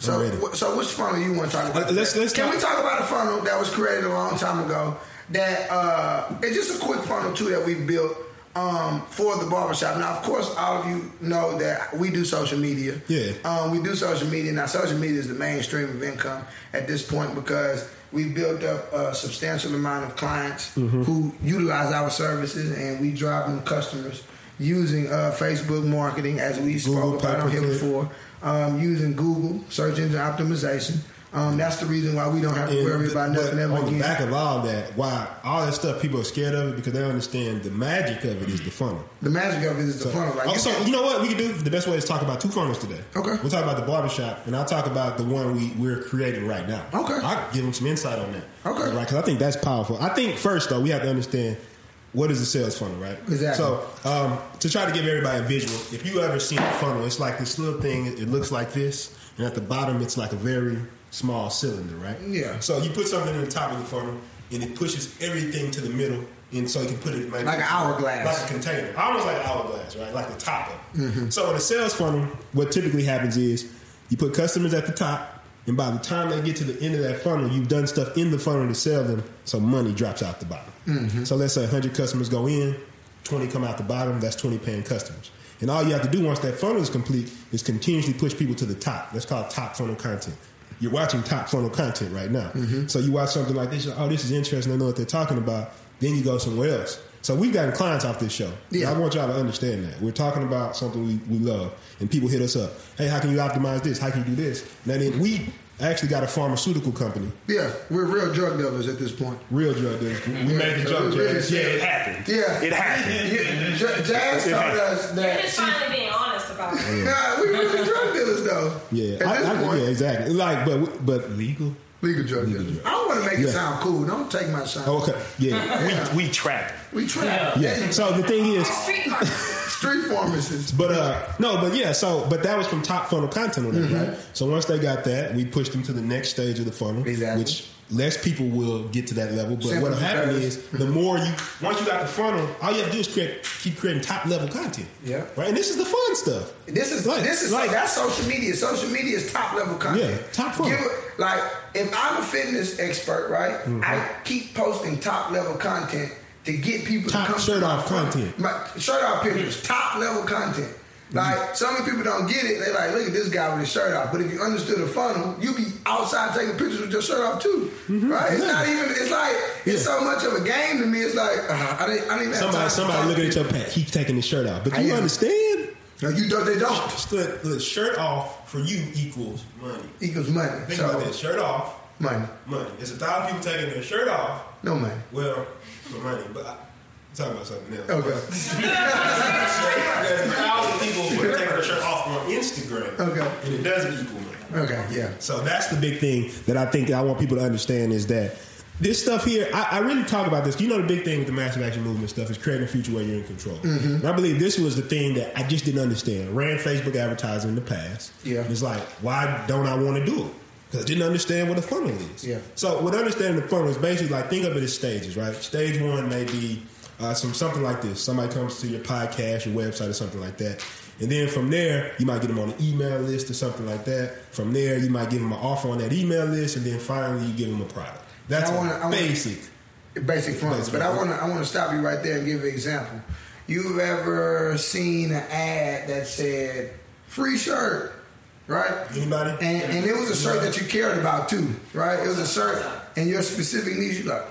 So, ready. so which funnel you want to talk about? Uh, let's- let's Can talk- we talk about a funnel that was created a long time ago? That uh, it's just a quick funnel too that we built um, for the barbershop. Now, of course, all of you know that we do social media. Yeah. Um, we do social media. Now, social media is the mainstream of income at this point because we've built up a substantial amount of clients who utilize our services, and we drive them customers using uh, Facebook marketing, as we Google spoke about on here before, um, using Google search engine optimization. Um, that's the reason why we don't have to worry about nothing ever on the back of all that, why all that stuff people are scared of it because they don't understand the magic of it is the funnel. The magic of it is the funnel. Like, also, you know what we can do? The best way is talk about two funnels today. Okay. We'll talk about the barbershop, and I'll talk about the one we, we're creating right now. Okay. I'll give them some insight on that. Okay. Right, because I think that's powerful. I think first, though, we have to understand what is the sales funnel, right? Exactly. So, um, to try to give everybody a visual, if you ever seen a funnel, it's like this little thing, it looks like this, and at the bottom, it's like a very small cylinder, right? Yeah. So, you put something in the top of the funnel, and it pushes everything to the middle, and so you can put it maybe- Like an hourglass. Like a container. Almost like an hourglass, right? Like the top of it. Mm-hmm. So in a sales funnel, what typically happens is you put customers at the top, and by the time they get to the end of that funnel, you've done stuff in the funnel to sell them, so money drops out the bottom. Mm-hmm. So let's say 100 customers go in, 20 come out the bottom, that's 20 paying customers. And all you have to do once that funnel is complete is continuously push people to the top. That's called top funnel content. You're watching top funnel content right now. Mm-hmm. So you watch something like this, like, oh, this is interesting. I know what they're talking about. Then you go somewhere else. So we've gotten clients off this show. Yeah. I want y'all to understand that. We're talking about something we, we love. And people hit us up. Hey, how can you optimize this? How can you do this? And then we actually got a pharmaceutical company, yeah, we're real drug dealers at this point. real drug dealers. We made the drug joke, we really Jazz. Yeah, it happened. Yeah. It happened. Yeah, J- Jazz It told happened. us You're that. just finally being honest about it. nah, we really drug dealers though. Yeah, At I, this I, point, yeah, exactly. Like, but but legal. Legal drug dealers. I don't want to make it sound cool. Don't take my shine. Okay, yeah, We we track. We trap. yeah. So the thing is, Street pharmacists. But uh no, but yeah, so but that was from top funnel content on Mm-hmm. right? So once they got that, we pushed them to the next stage of the funnel, Exactly. which less people will get to that level. But Simple what'll happen is the more you once you got the funnel, all you have to do is create keep creating top level content. Yeah. Right? And this is the fun stuff. This is Like- this is like- that's social media. Social media is top level content. Yeah, top funnel. It, like if I'm a fitness expert, right? Mm-hmm. I keep posting top level content to get people Top to come shirt off content. My shirt off pictures, top level content. Like some of the people don't get it. They like, look at this guy with his shirt off. But if you understood the funnel, you'd be outside taking pictures with your shirt off too, right? It's Mm-hmm. Yeah. not even. It's like it's Yeah. so much of a game to me. It's like uh, I didn't. I didn't even have Somebody somebody looking at your pet. He's taking his shirt off. But I you am. understand? No, you don't. They don't. The, the shirt off for you equals money. Equals money. Think so about this. Shirt off, money. money. It's a thousand people taking their shirt off. No money. Well, for money, but I, I'm talking about something else. Okay. There's [laughs] a thousand people who are taking their shirt off on Instagram. Okay. And it doesn't equal money. Okay. Yeah. So that's the big thing that I think I want people to understand is that this stuff here, I, I really talk about this. You know, the big thing with the massive action movement stuff is creating a future where you're in control. Mm-hmm. And I believe this was the thing that I just didn't understand. Ran Facebook advertising in the past. Yeah. And it's like, why don't I want to do it? Because I didn't understand what a funnel is. Yeah. So with understanding the funnel is basically like think of it as stages, right? Stage one may be uh, some something like this. Somebody comes to your podcast, your website, or something like that. And then from there, you might get them on an email list or something like that. From there, you might give them an offer on that email list, and then finally, you give them a product. That's wanna- wanna- basic. Basic. But I want to I want to stop you right there and give an example. You've ever seen an ad that said free shirt, right? Anybody? And, and it was a shirt that you cared about too, right? It was a shirt and your specific needs. You like,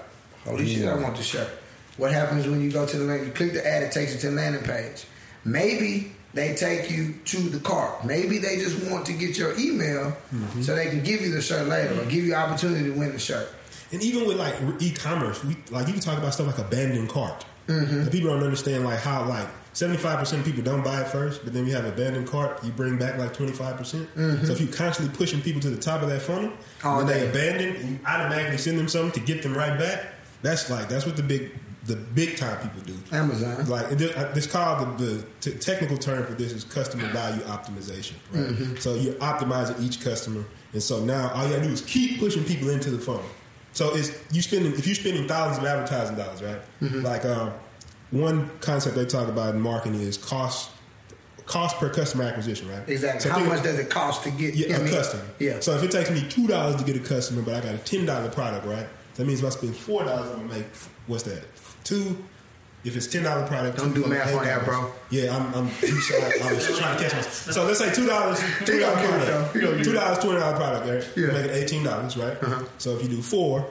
holy shit, I want the shirt. What happens when you go to the link? You click the ad, it takes you to the landing page. Maybe they take you to the cart. Maybe they just want to get your email Mm-hmm. so they can give you the shirt later or give you opportunity to win the shirt. And even with like e-commerce, we like you can talk about stuff like abandoned cart. Mm-hmm. People don't understand like how like seventy five percent of people don't buy it first, but then you have abandoned cart, you bring back like twenty five percent. So if you're constantly pushing people to the top of that funnel, Mm-hmm. All when day. they abandon, you automatically send them something to get them right back. That's like that's what the big the big time people do. Amazon. Like it's called the, the t- technical term for this is customer value optimization. Right. Mm-hmm. So you're optimizing each customer, and so now all you gotta do is keep pushing people into the funnel. So it's you spending if you're spending thousands of advertising dollars, right? Mm-hmm. Like um, one concept they talk about in marketing is cost cost per customer acquisition, right? Exactly. So How much does it cost to get yeah, I a mean, customer. Yeah. So if it takes me two dollars to get a customer, but I got a ten dollar product, right? That means if I spend four dollars, I'm gonna make what's that? Two If it's ten dollar product, Don't do $2 math on that, $8. bro. Yeah, I'm. I'm you said I, I was [laughs] trying to catch myself. So let's say two dollars, [laughs] two He dollar gonna get it, though. He gonna product, get two it. dollars, twenty dollar product. Right? Yeah. You make it eighteen dollars, right? Uh-huh. So if you do four,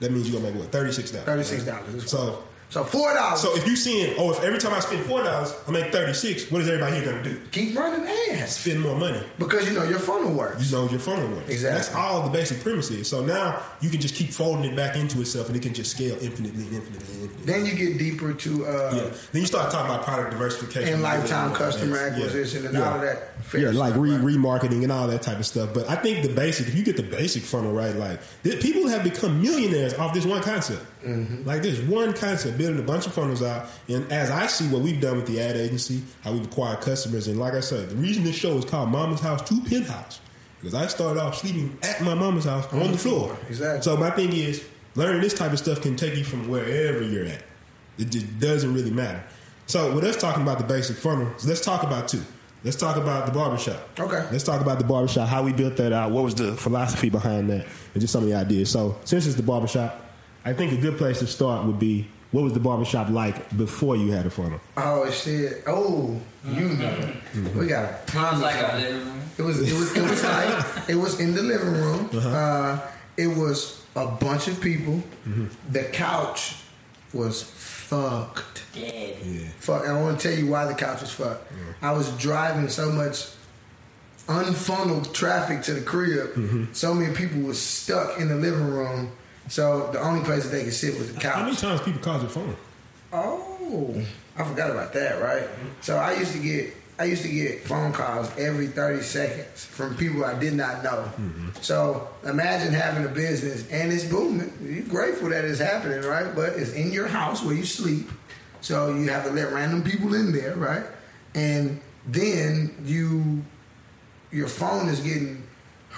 that means you're gonna make what thirty six dollars. $36. So. So four dollars. So if you're seeing, oh, if every time I spend four dollars, I make thirty six. What is everybody here gonna do? keep running ads Spend more money. because you know your funnel works. You know your funnel works. Exactly. That's all the basic premise is. So now you can just keep folding it back into itself, and it can just scale infinitely and infinitely and infinitely. Then you get deeper to uh, yeah. Then you start talking about product diversification and lifetime Yeah. customer Yeah. acquisition and Yeah. all of that. Yeah, like re- right? remarketing and all that type of stuff. But I think the basic, if you get the basic funnel right, like people have become millionaires off this one concept. Mm-hmm. Like this one concept, building a bunch of funnels out. And as I see what we've done with the ad agency, how we've acquired customers, and like I said, the reason this show is called Mama's House to Penthouse because I started off sleeping at my mama's house on, the floor. Exactly. So my thing is, learning this type of stuff can take you from wherever you're at. It just doesn't really matter. So with us talking about the basic funnel, let's talk about two. Let's talk about the barbershop. Okay. Let's talk about the barbershop, how we built that out, what was the philosophy behind that, and just some of the ideas. So since it's the barbershop, I think a good place to start would be what was the barbershop like before you had a funnel? Oh shit! Oh, you know, we got a Sounds like a it. living room. It was it was it was like [laughs] it was in the living room. Uh-huh. uh it was a bunch of people. Mm-hmm. The couch was fucked. Dead. Fuck. And I want to tell you why the couch was fucked. I was driving so much unfunneled traffic to the crib. Mm-hmm. So many people were stuck in the living room. So the only place that they could sit was the couch. How many times people called your phone? Oh, I forgot about that, right? Mm-hmm. So I used to get I used to get phone calls every 30 seconds from people I did not know. Mm-hmm. So imagine having a business and it's booming. You're grateful that it's happening, right? But it's in your house where you sleep. So you have to let random people in there, right? And then you your phone is getting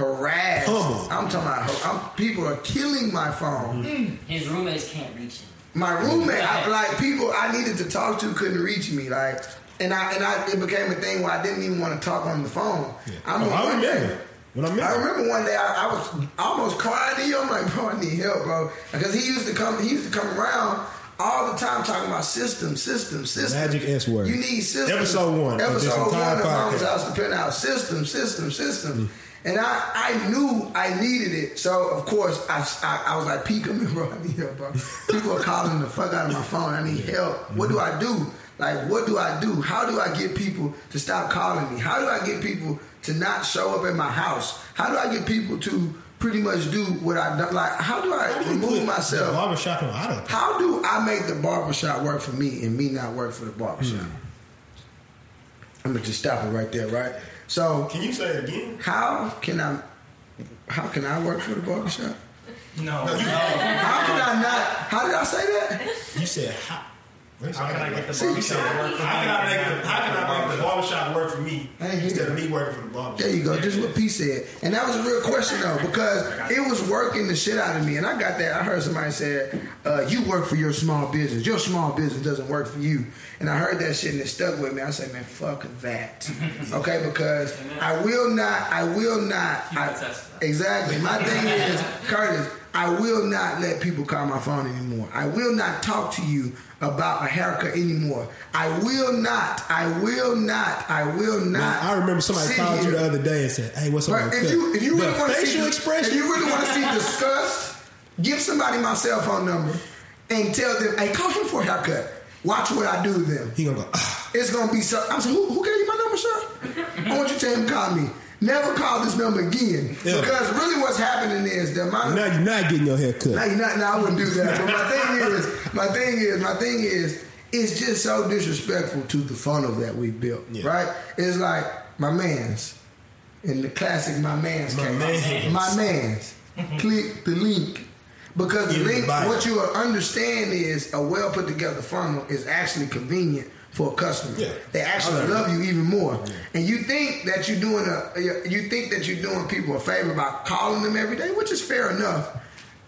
harassed. Pummeled. I'm talking about I'm, people are killing my phone. Mm-hmm. His roommates can't reach him. My roommate, I, like people I needed to talk to, couldn't reach me. Like, and I and I, it became a thing where I didn't even want to talk on the phone. I, Oh, remember I one day- remember. When I met I remember one day I, I was almost crying to you. I'm like, bro, I need help, bro, because he used to come. He used to come around all the time talking about system, system, system. Magic S word. You need system. Episode one of this Episode entire one of Mama's podcast. House to Penthouse. System, system, system. Mm. And I, I knew I needed it. So, of course, I, I, I was like, Pete, come here, bro. I need help, bro. People are calling the fuck out of my phone. I need help. What do I do? Like, what do I do? How do I get people to stop calling me? How do I get people to not show up at my house? How do I get people to pretty much do what I do? Like, how do I How do remove myself? barbershop on auto? How do I make the barbershop work for me and me not work for the barbershop? Hmm. I'm gonna just stop it right there, right? So Can you say it again? how can I how can I work for the barbershop? No. How can I not how did I say that? You said how? How can I get the barbershop to work for How me? can I make the How can I make the barbershop work for me I ain't hear instead of me working for the barbershop? There you go, just what P said. And that was a real question though, because it was working the shit out of me. And I got that. I heard somebody say, uh, you work for your small business. Your small business doesn't work for you. And I heard that shit and it stuck with me. I said, man, fuck that. [laughs] Okay, because I will not, I will not I- can test that. Exactly. My thing is, Curtis, I will not let people call my phone anymore. I will not talk to you about a haircut anymore. I will not. I will not. I will not. I remember somebody called you the other day and said, "Hey, what's up?" Right, if you if you really want to facial see expression, if you really want to see disgust, give somebody my cell phone number and tell them, "Hey, call him for a haircut." Watch what I do to them. he gonna go. Ah. It's gonna be so. I'm saying, who, who gave you my number, sir? I want you to tell him to call me. Never call this number again. Yeah. Because really, what's happening is amount of Now you're not getting your hair cut. no, you're not. No, I wouldn't do that. But my thing is, my thing is, my thing is, it's just so disrespectful to the funnel that we built. Yeah. Right? It's like my man's, in the classic, my man's. My came. mans. My man's. Click the link. Because the link, what you understand is a well put together funnel is actually convenient for a customer. Yeah. They actually love you even more. And you think that you're doing a, you think that you're doing people a favor by calling them every day, which is fair enough.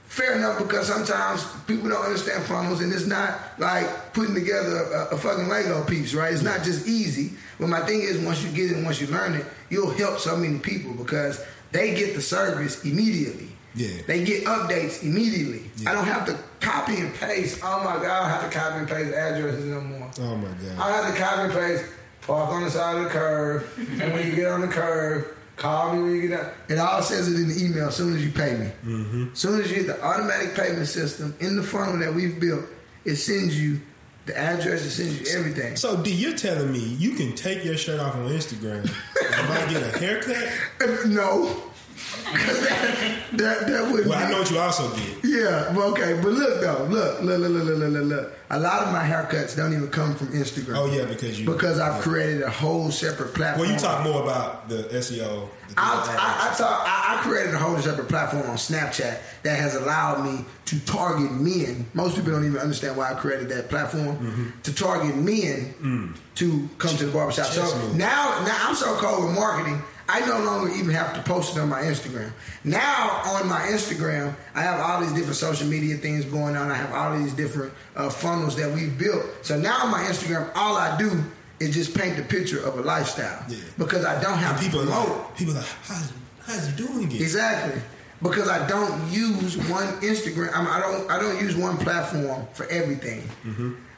Fair enough because sometimes people don't understand funnels and it's not like putting together a, a fucking Lego piece, right? It's not just easy. But my thing is, once you get it once you learn it, you'll help so many people because they get the service immediately. Yeah. They get updates immediately. I don't have to copy and paste. Oh my god, I don't have to copy and paste addresses no more. Oh my god. I don't have to copy and paste. Park on the side of the curb, and when you get on the curb, call me when you get out. It all says it in the email as soon as you pay me. Mm-hmm. As soon as you hit the automatic payment system in the funnel that we've built, it sends you the address, it sends you everything. So D, you're telling me you can take your shirt off on Instagram and might get a haircut? [laughs] no. [laughs] That, that, that would. Well, be. I know what you also did. Yeah. Okay. But look though. Look. Look. Look. Look. Look. Look. look. A lot of my haircuts don't even come from Instagram. Oh yeah, because you. Because I've yeah. created a whole separate platform. Well, you talk more about the SEO. The I, I, I talk. I, I created a whole separate platform on Snapchat that has allowed me to target men. Most people don't even understand why I created that platform mm-hmm. to target men mm. to come to the barbershop. So now, now I'm so cold with marketing I no longer even have to post it on my Instagram. Now on my Instagram, I have all these different social media things going on. I have all these different uh, funnels that we've built. So now on my Instagram, all I do is just paint the picture of a lifestyle Yeah. because I don't have And people to promote. like, people are like, how's, how's he doing it? Exactly. Because I don't use one Instagram. I, mean, I don't. I don't use one platform for everything.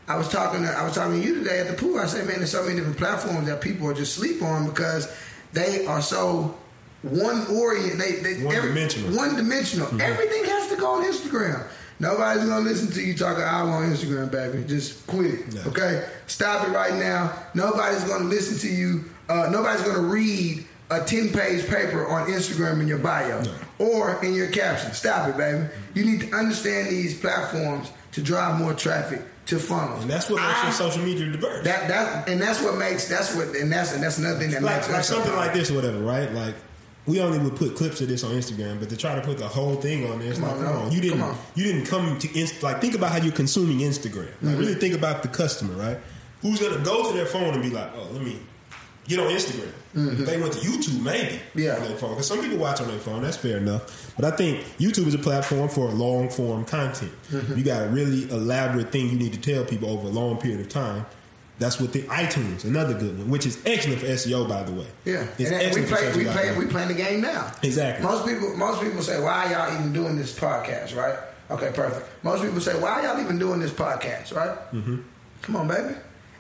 I was talking. To, I was talking to you today at the pool. I said, man, there's so many different platforms that people are just sleep on because they are so one orient. They, they One-dimensional. One dimensional. Everything has to go on Instagram. Nobody's gonna listen to you talk an hour on Instagram, baby. Just quit it. No. Okay, stop it right now. Nobody's gonna listen to you. Uh, nobody's gonna read a ten-page paper on Instagram in your bio or in your caption. Stop it, baby. You need to understand these platforms to drive more traffic to funnels. And that's what makes I- your social media diverse. that that and that's what makes that's what and that's and that's another thing that like, makes like something like this or whatever, right? Like we only would put clips of this on Instagram, but to try to put the whole thing on there, it's Come like, on, come no. on, you didn't, Come on. you didn't come to inst- like think about how you're consuming Instagram. Like Mm-hmm. really think about the customer, right? Who's gonna go to their phone and be like, oh, let me get on Instagram. If they went to YouTube, maybe Mm-hmm. Yeah. on their phone because some people watch on their phone. That's fair enough. But I think YouTube is a platform for long form content. Mm-hmm. You got a really elaborate thing you need to tell people over a long period of time. That's what the iTunes, another good one, which is excellent for SEO, by the way. Yeah, It's and then we excellent for play, we play, we playing the game now. Exactly. Most people, most people say, "Why y'all even doing this podcast?" Right? Okay, perfect. Most people say, "Why y'all even doing this podcast?" Right? Mm-hmm. Come on, baby.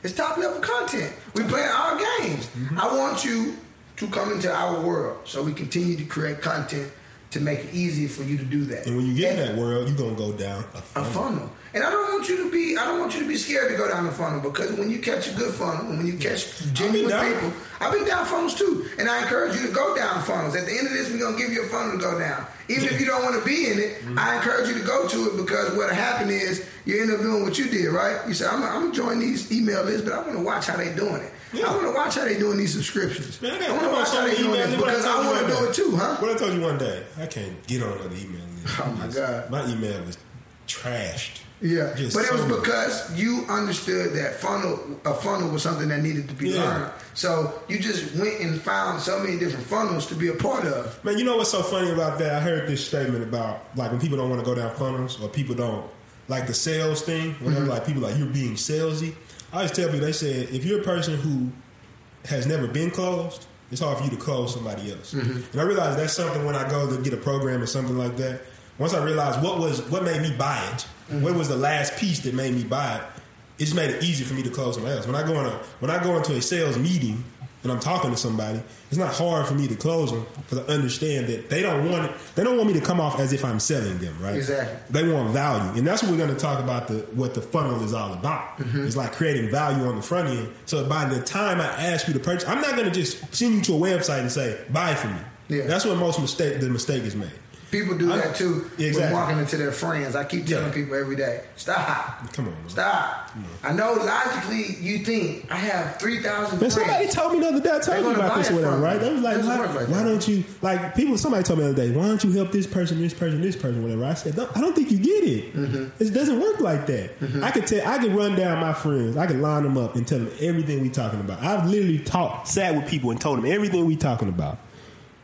It's top level content. We play our games. Mm-hmm. I want you to come into our world, so we continue to create content to make it easier for you to do that. And when you get in that world, you're gonna go down a a funnel. And I don't want you to be I don't want you to be scared to go down the funnel because when you catch a good funnel and when you catch genuine people, I've been down funnels too. And I encourage you to go down funnels. At the end of this, we're gonna give you a funnel to go down. Even if you don't want to be in it, Mm-hmm. I encourage you to go to it because what happened is you end up doing what you did, right? You say, I'm, I'm gonna join these email lists, but I want to watch how they're doing it. Yeah. I want to watch how they're doing these subscriptions. Man, I I want to watch how they doing What because I want to do it too, huh? What I told you one day, I can't get on another email list. Oh, my God. my email was trashed. Yeah, Just but it was so because you understood that funnel, a funnel was something that needed to be Yeah. learned. So you just went and found so many different funnels to be a part of. Man, you know what's so funny about that? I heard this statement about like when people don't want to go down funnels or people don't like the sales thing. Whenever Mm-hmm. like people like you're being salesy, I always tell people they said if you're a person who has never been closed, it's hard for you to close somebody else. Mm-hmm. And I realized that's something when I go to get a program or something like that. Once I realized what was what made me buy it, Mm-hmm. what was the last piece that made me buy it, it just made it easy for me to close somebody else. When I go in a when I go into a sales meeting and I'm talking to somebody, it's not hard for me to close them because I understand that they don't want it. They don't want me to come off as if I'm selling them, right? Exactly. They want value, and that's what we're going to talk about. The what the funnel is all about. Mm-hmm. It's like creating value on the front end. So by the time I ask you to purchase, I'm not going to just send you to a website and say buy from me. Yeah. That's what most mistake the mistake is made. People do that too Exactly. marketing to their friends. I keep telling Yeah. people every day, stop. Come on, man. Stop. I know logically you think I have 3,000 Man, friends. somebody told me the other day, I told you about this or whatever, right? They was like, why, like why don't you, like, people, somebody told me the other day, why don't you help this person, this person, this person, whatever? I said, no, I don't think you get it. Mm-hmm. It doesn't work like that. I could tell, I could run down my friends, I could line them up and tell them everything we talking about. I've literally talked, sat with people and told them everything we talking about.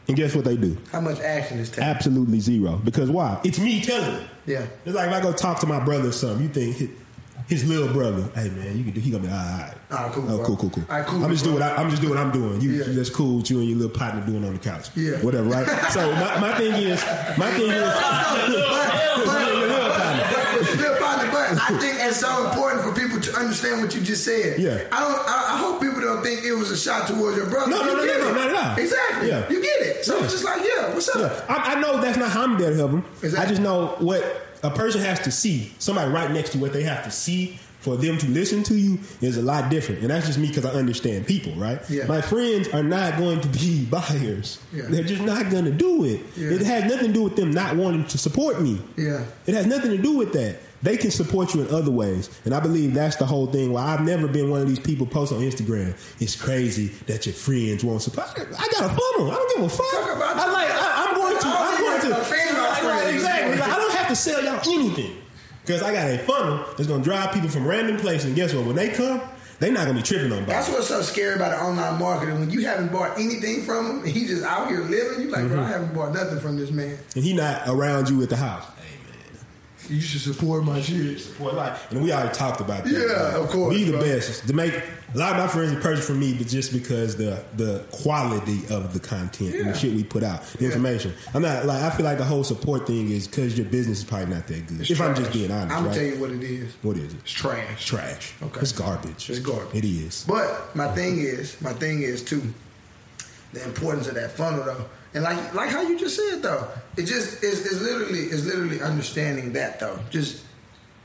And guess what they do? How much action is taken? Absolutely zero. Because why? It's me telling them. Yeah. It's like if I go talk to my brother or something, you think his little brother. Hey man, you can do. He gonna be all right. All right, cool, Oh, bro. cool, cool, cool. All right, cool, I'm just bro. doing. I, I'm just doing. what I'm doing. You, Yeah. that's cool. What you and your little partner doing on the couch. Yeah. Whatever. Right. so my, my thing is, my thing is, [laughs] But, but, your little partner. but, Bill Partner, but I think it's so important for people to understand what you just said. Yeah. I don't. I, I hope people don't think it was a shot towards your brother. No, no, You no, no, no, not at all. Exactly. Yeah. You get it. So Yeah. it's just like, yeah, what's up? Yeah, I, I know that's not how I'm there to help them. Exactly. I just know what a person has to see. Somebody right next to what they have to see for them to listen to you is a lot different, and that's just me because I understand people, right? Yeah. My friends are not going to be [laughs] buyers. Yeah. They're just not going to do it. Yeah. It has nothing to do with them not wanting to support me. Yeah. It has nothing to do with that. They can support you in other ways. And I believe that's the whole thing. Why I've never been one of these people post on Instagram. It's crazy that your friends won't support. I got a funnel. I don't give a fuck. I like. I, I'm going to. I'm going to. Friend. Exactly. Like, I don't have to sell y'all anything because I got a funnel that's gonna drive people from random places. And guess what? When they come, they not gonna be tripping on That's what's so scary about the online marketing. When you haven't bought anything from him, and he just out here living, you like, bro, I Mm-hmm. haven't bought nothing from this man. And he not around you at the house. You should support my shit. Boy, like, and we already talked about that. Yeah, Like, of course, Be the bro. best. To make a lot of my friends are purchase from me, but just because the the quality of the content and the shit we put out, the information. I'm not like I feel like the whole support thing is because your business is probably not that good. It's if I'm just being honest, I'm gonna right? tell you what it is. what is it? It's trash. Trash. Okay. It's garbage. It's garbage. It is. But my thing is, my thing is too, the importance of that funnel though. And like like how you just said though, it just is is literally is literally understanding that though. Just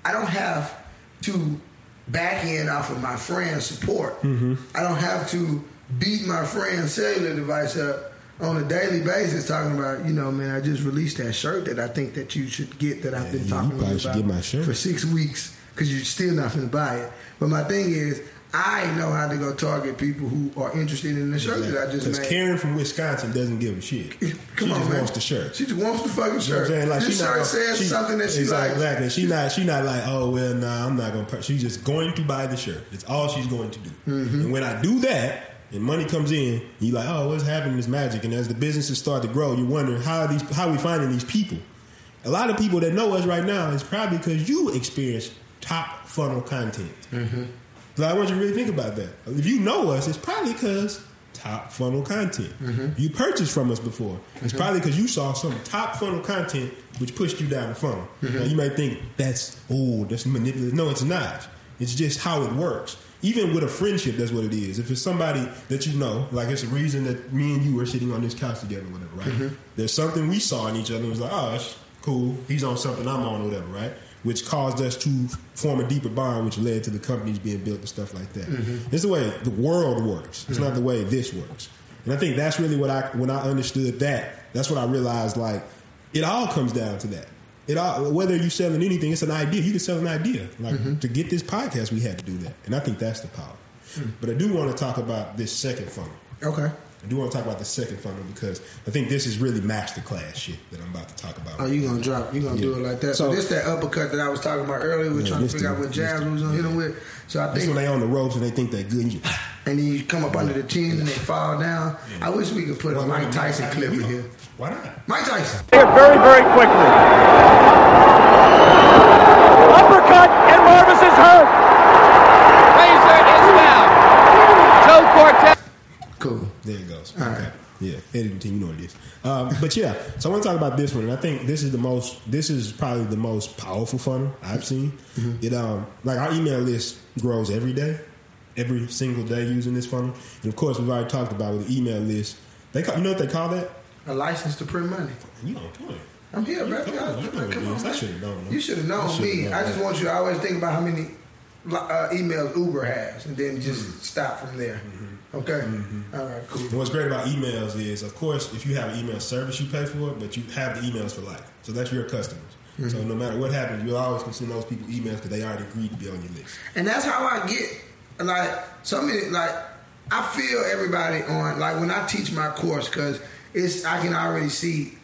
I don't have to back end off of my friend's support. Mm-hmm. I don't have to beat my friend's cellular device up on a daily basis talking about, you know, man, I just released that shirt that I think that you should get that I've Yeah, been talking about get my shirt. for six weeks because you're still not going to buy it. But my thing is, I know how to go target people who are interested in the shirt that I just Because made. Karen from Wisconsin doesn't give a shit. Come she on, just man. wants the shirt. She just wants the fucking You know what shirt. I'm saying? Like this she not shirt gonna- says she- something that she exactly, likes. Exactly. She not she not like, oh well, nah, I'm not gonna. pur-" She's just going to buy the shirt. It's all she's going to do. Mm-hmm. And when I do that, and money comes in, you're like, oh, what's happening is magic. And as the businesses start to grow, you wonder how are these how we finding these people. A lot of people that know us right now is probably because you experience top funnel content. Mm-hmm. Like, I want you to really think about that. If you know us, it's probably because top funnel content. Mm-hmm. You purchased from us before. It's probably because you saw some top funnel content which pushed you down the funnel. Mm-hmm. Now, you might think that's oh, that's manipulative. No, it's not. It's just how it works. Even with a friendship, that's what it is. If it's somebody that you know, like it's a reason that me and you are sitting on this couch together, whatever, right? Mm-hmm. There's something we saw in each other and was like, oh, that's cool. He's on something I'm on, whatever, right? Which caused us to form a deeper bond, which led to the companies being built and stuff like that. Mm-hmm. It's the way the world works. It's not the way this works. And I think that's really what I when I understood that. That's what I realized. Like it all comes down to that. It all whether you're selling anything, it's an idea. You can sell an idea. Like mm-hmm. to get this podcast, we had to do that, and I think that's the power. Mm. But I do want to talk about this second funnel. Okay. I do want to talk about the second funnel because I think this is really masterclass shit that I'm about to talk about. Oh, you gonna drop? You gonna do it like that? So, So- this that uppercut that I was talking about earlier. We're Yeah, trying to this figure the- out what this jabs we was gonna hit them with. So I This think, when they on the ropes and they think they're good. And you, and then you come up under the chin and they fall down. I wish we could put a Mike Tyson clip in here. Why not? Mike Tyson. very, very quickly. Uppercut, and Marvis is hurt. Frazier is down. Joe Cortez. Cool. There it goes. All okay. right. Yeah, editing team, you know what it is. Um, but yeah, so I want to talk about this one, and I think this is the most. This is probably the most powerful funnel I've seen. Mm-hmm. It um like our email list grows every day, every single day using this funnel, and of course we've already talked about with the email list. They call, you know what they call that? A license to print money. You don't do it. I'm here, baby. Come on, Come on. I should have known. You should have known me. known I just that. want you to always think about how many uh, emails Uber has, and then just Mm-hmm. stop from there. Okay. Mm-hmm. All right. Cool. And what's great about emails is, of course, if you have an email service, you pay for it, but you have the emails for life. So that's your customers. So mm-hmm. no matter what happens, you'll always send those people emails because they already agreed to be on your list. And that's how I get like so many like I feel everybody on like when I teach my course because it's I can already see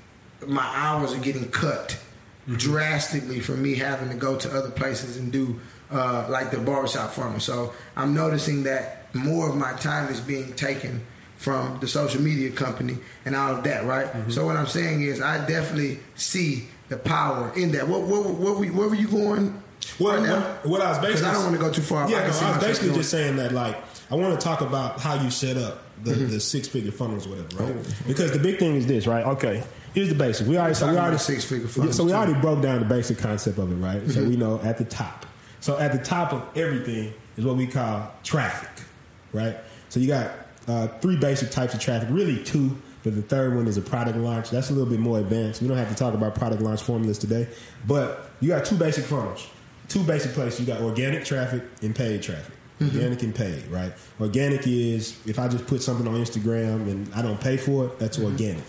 my hours are getting cut mm-hmm. drastically from me having to go to other places and do uh, like the barbershop funnel. So I'm noticing that more of my time is being taken from the social media company and all of that, right? Mm-hmm. So what I'm saying is, I definitely see the power in that. What what what were, where were you going? Well, right now? what, what I was basically I don't want to go too far. Yeah, I no, I was basically just saying that like I want to talk about how you set up the, Mm-hmm. the six figure funnels, or whatever, right? Oh. Because the big thing is this, right? Okay, here's the basic. We already so we already six-figure funnels, So we already broke down the basic concept of it, right? So Mhm. we know at the top. So at the top of everything is what we call traffic, right? So you got uh, three basic types of traffic, really two. But the third one is a product launch. That's a little bit more advanced. We don't have to talk about product launch formulas today. But you got two basic funnels, two basic places. You got organic traffic and paid traffic. Mhm. Organic and paid, right? Organic is if I just put something on Instagram and I don't pay for it, that's organic.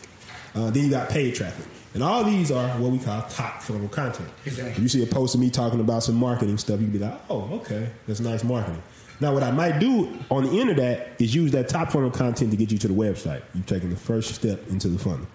Uh, then you got paid traffic. And all these are what we call top funnel content. Exactly. If you see a post of me talking about some marketing stuff, you'd be like, oh, okay, that's nice marketing. Now, what I might do on the end of that is use that top funnel content to get you to the website. You've taken the first step into the funnel.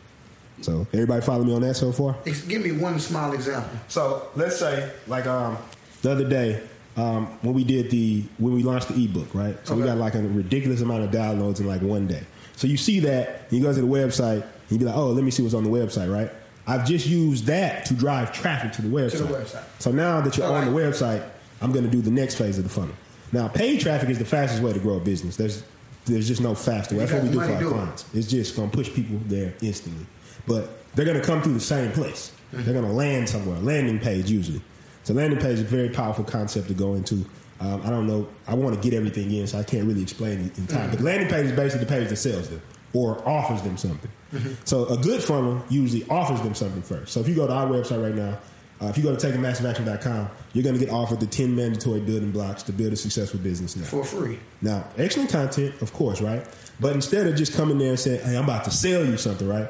So, everybody follow me on that so far? Give me one small example. So let's say, like um, the other day, um, when we did the when we launched the ebook, right? So we got like a ridiculous amount of downloads in like one day. So you see that, you go to the website, and you be like, oh, let me see what's on the website, right? I've just used that to drive traffic to the website. To the website. So now that you're So, on the website, I'm going to do the next phase of the funnel. Now, paid traffic is the fastest way to grow a business. There's there's just no faster way. That's what we do for our do it. clients. It's just going to push people there instantly. But they're going to come through the same place. Mm-hmm. They're going to land somewhere. Landing page usually. So landing page is a very powerful concept to go into. Um, I don't know. I want to get everything in, so I can't really explain it in time. Mm-hmm. But landing page is basically the page that sells them or offers them something. Mm-hmm. So a good funnel usually offers them something first. So if you go to our website right now, uh, if you go to takingmassiveaction.com, you're going to get offered the 10 mandatory building blocks to build a successful business now. For free. Now, excellent content, of course, right? But instead of just coming there and saying, hey, I'm about to sell you something, right?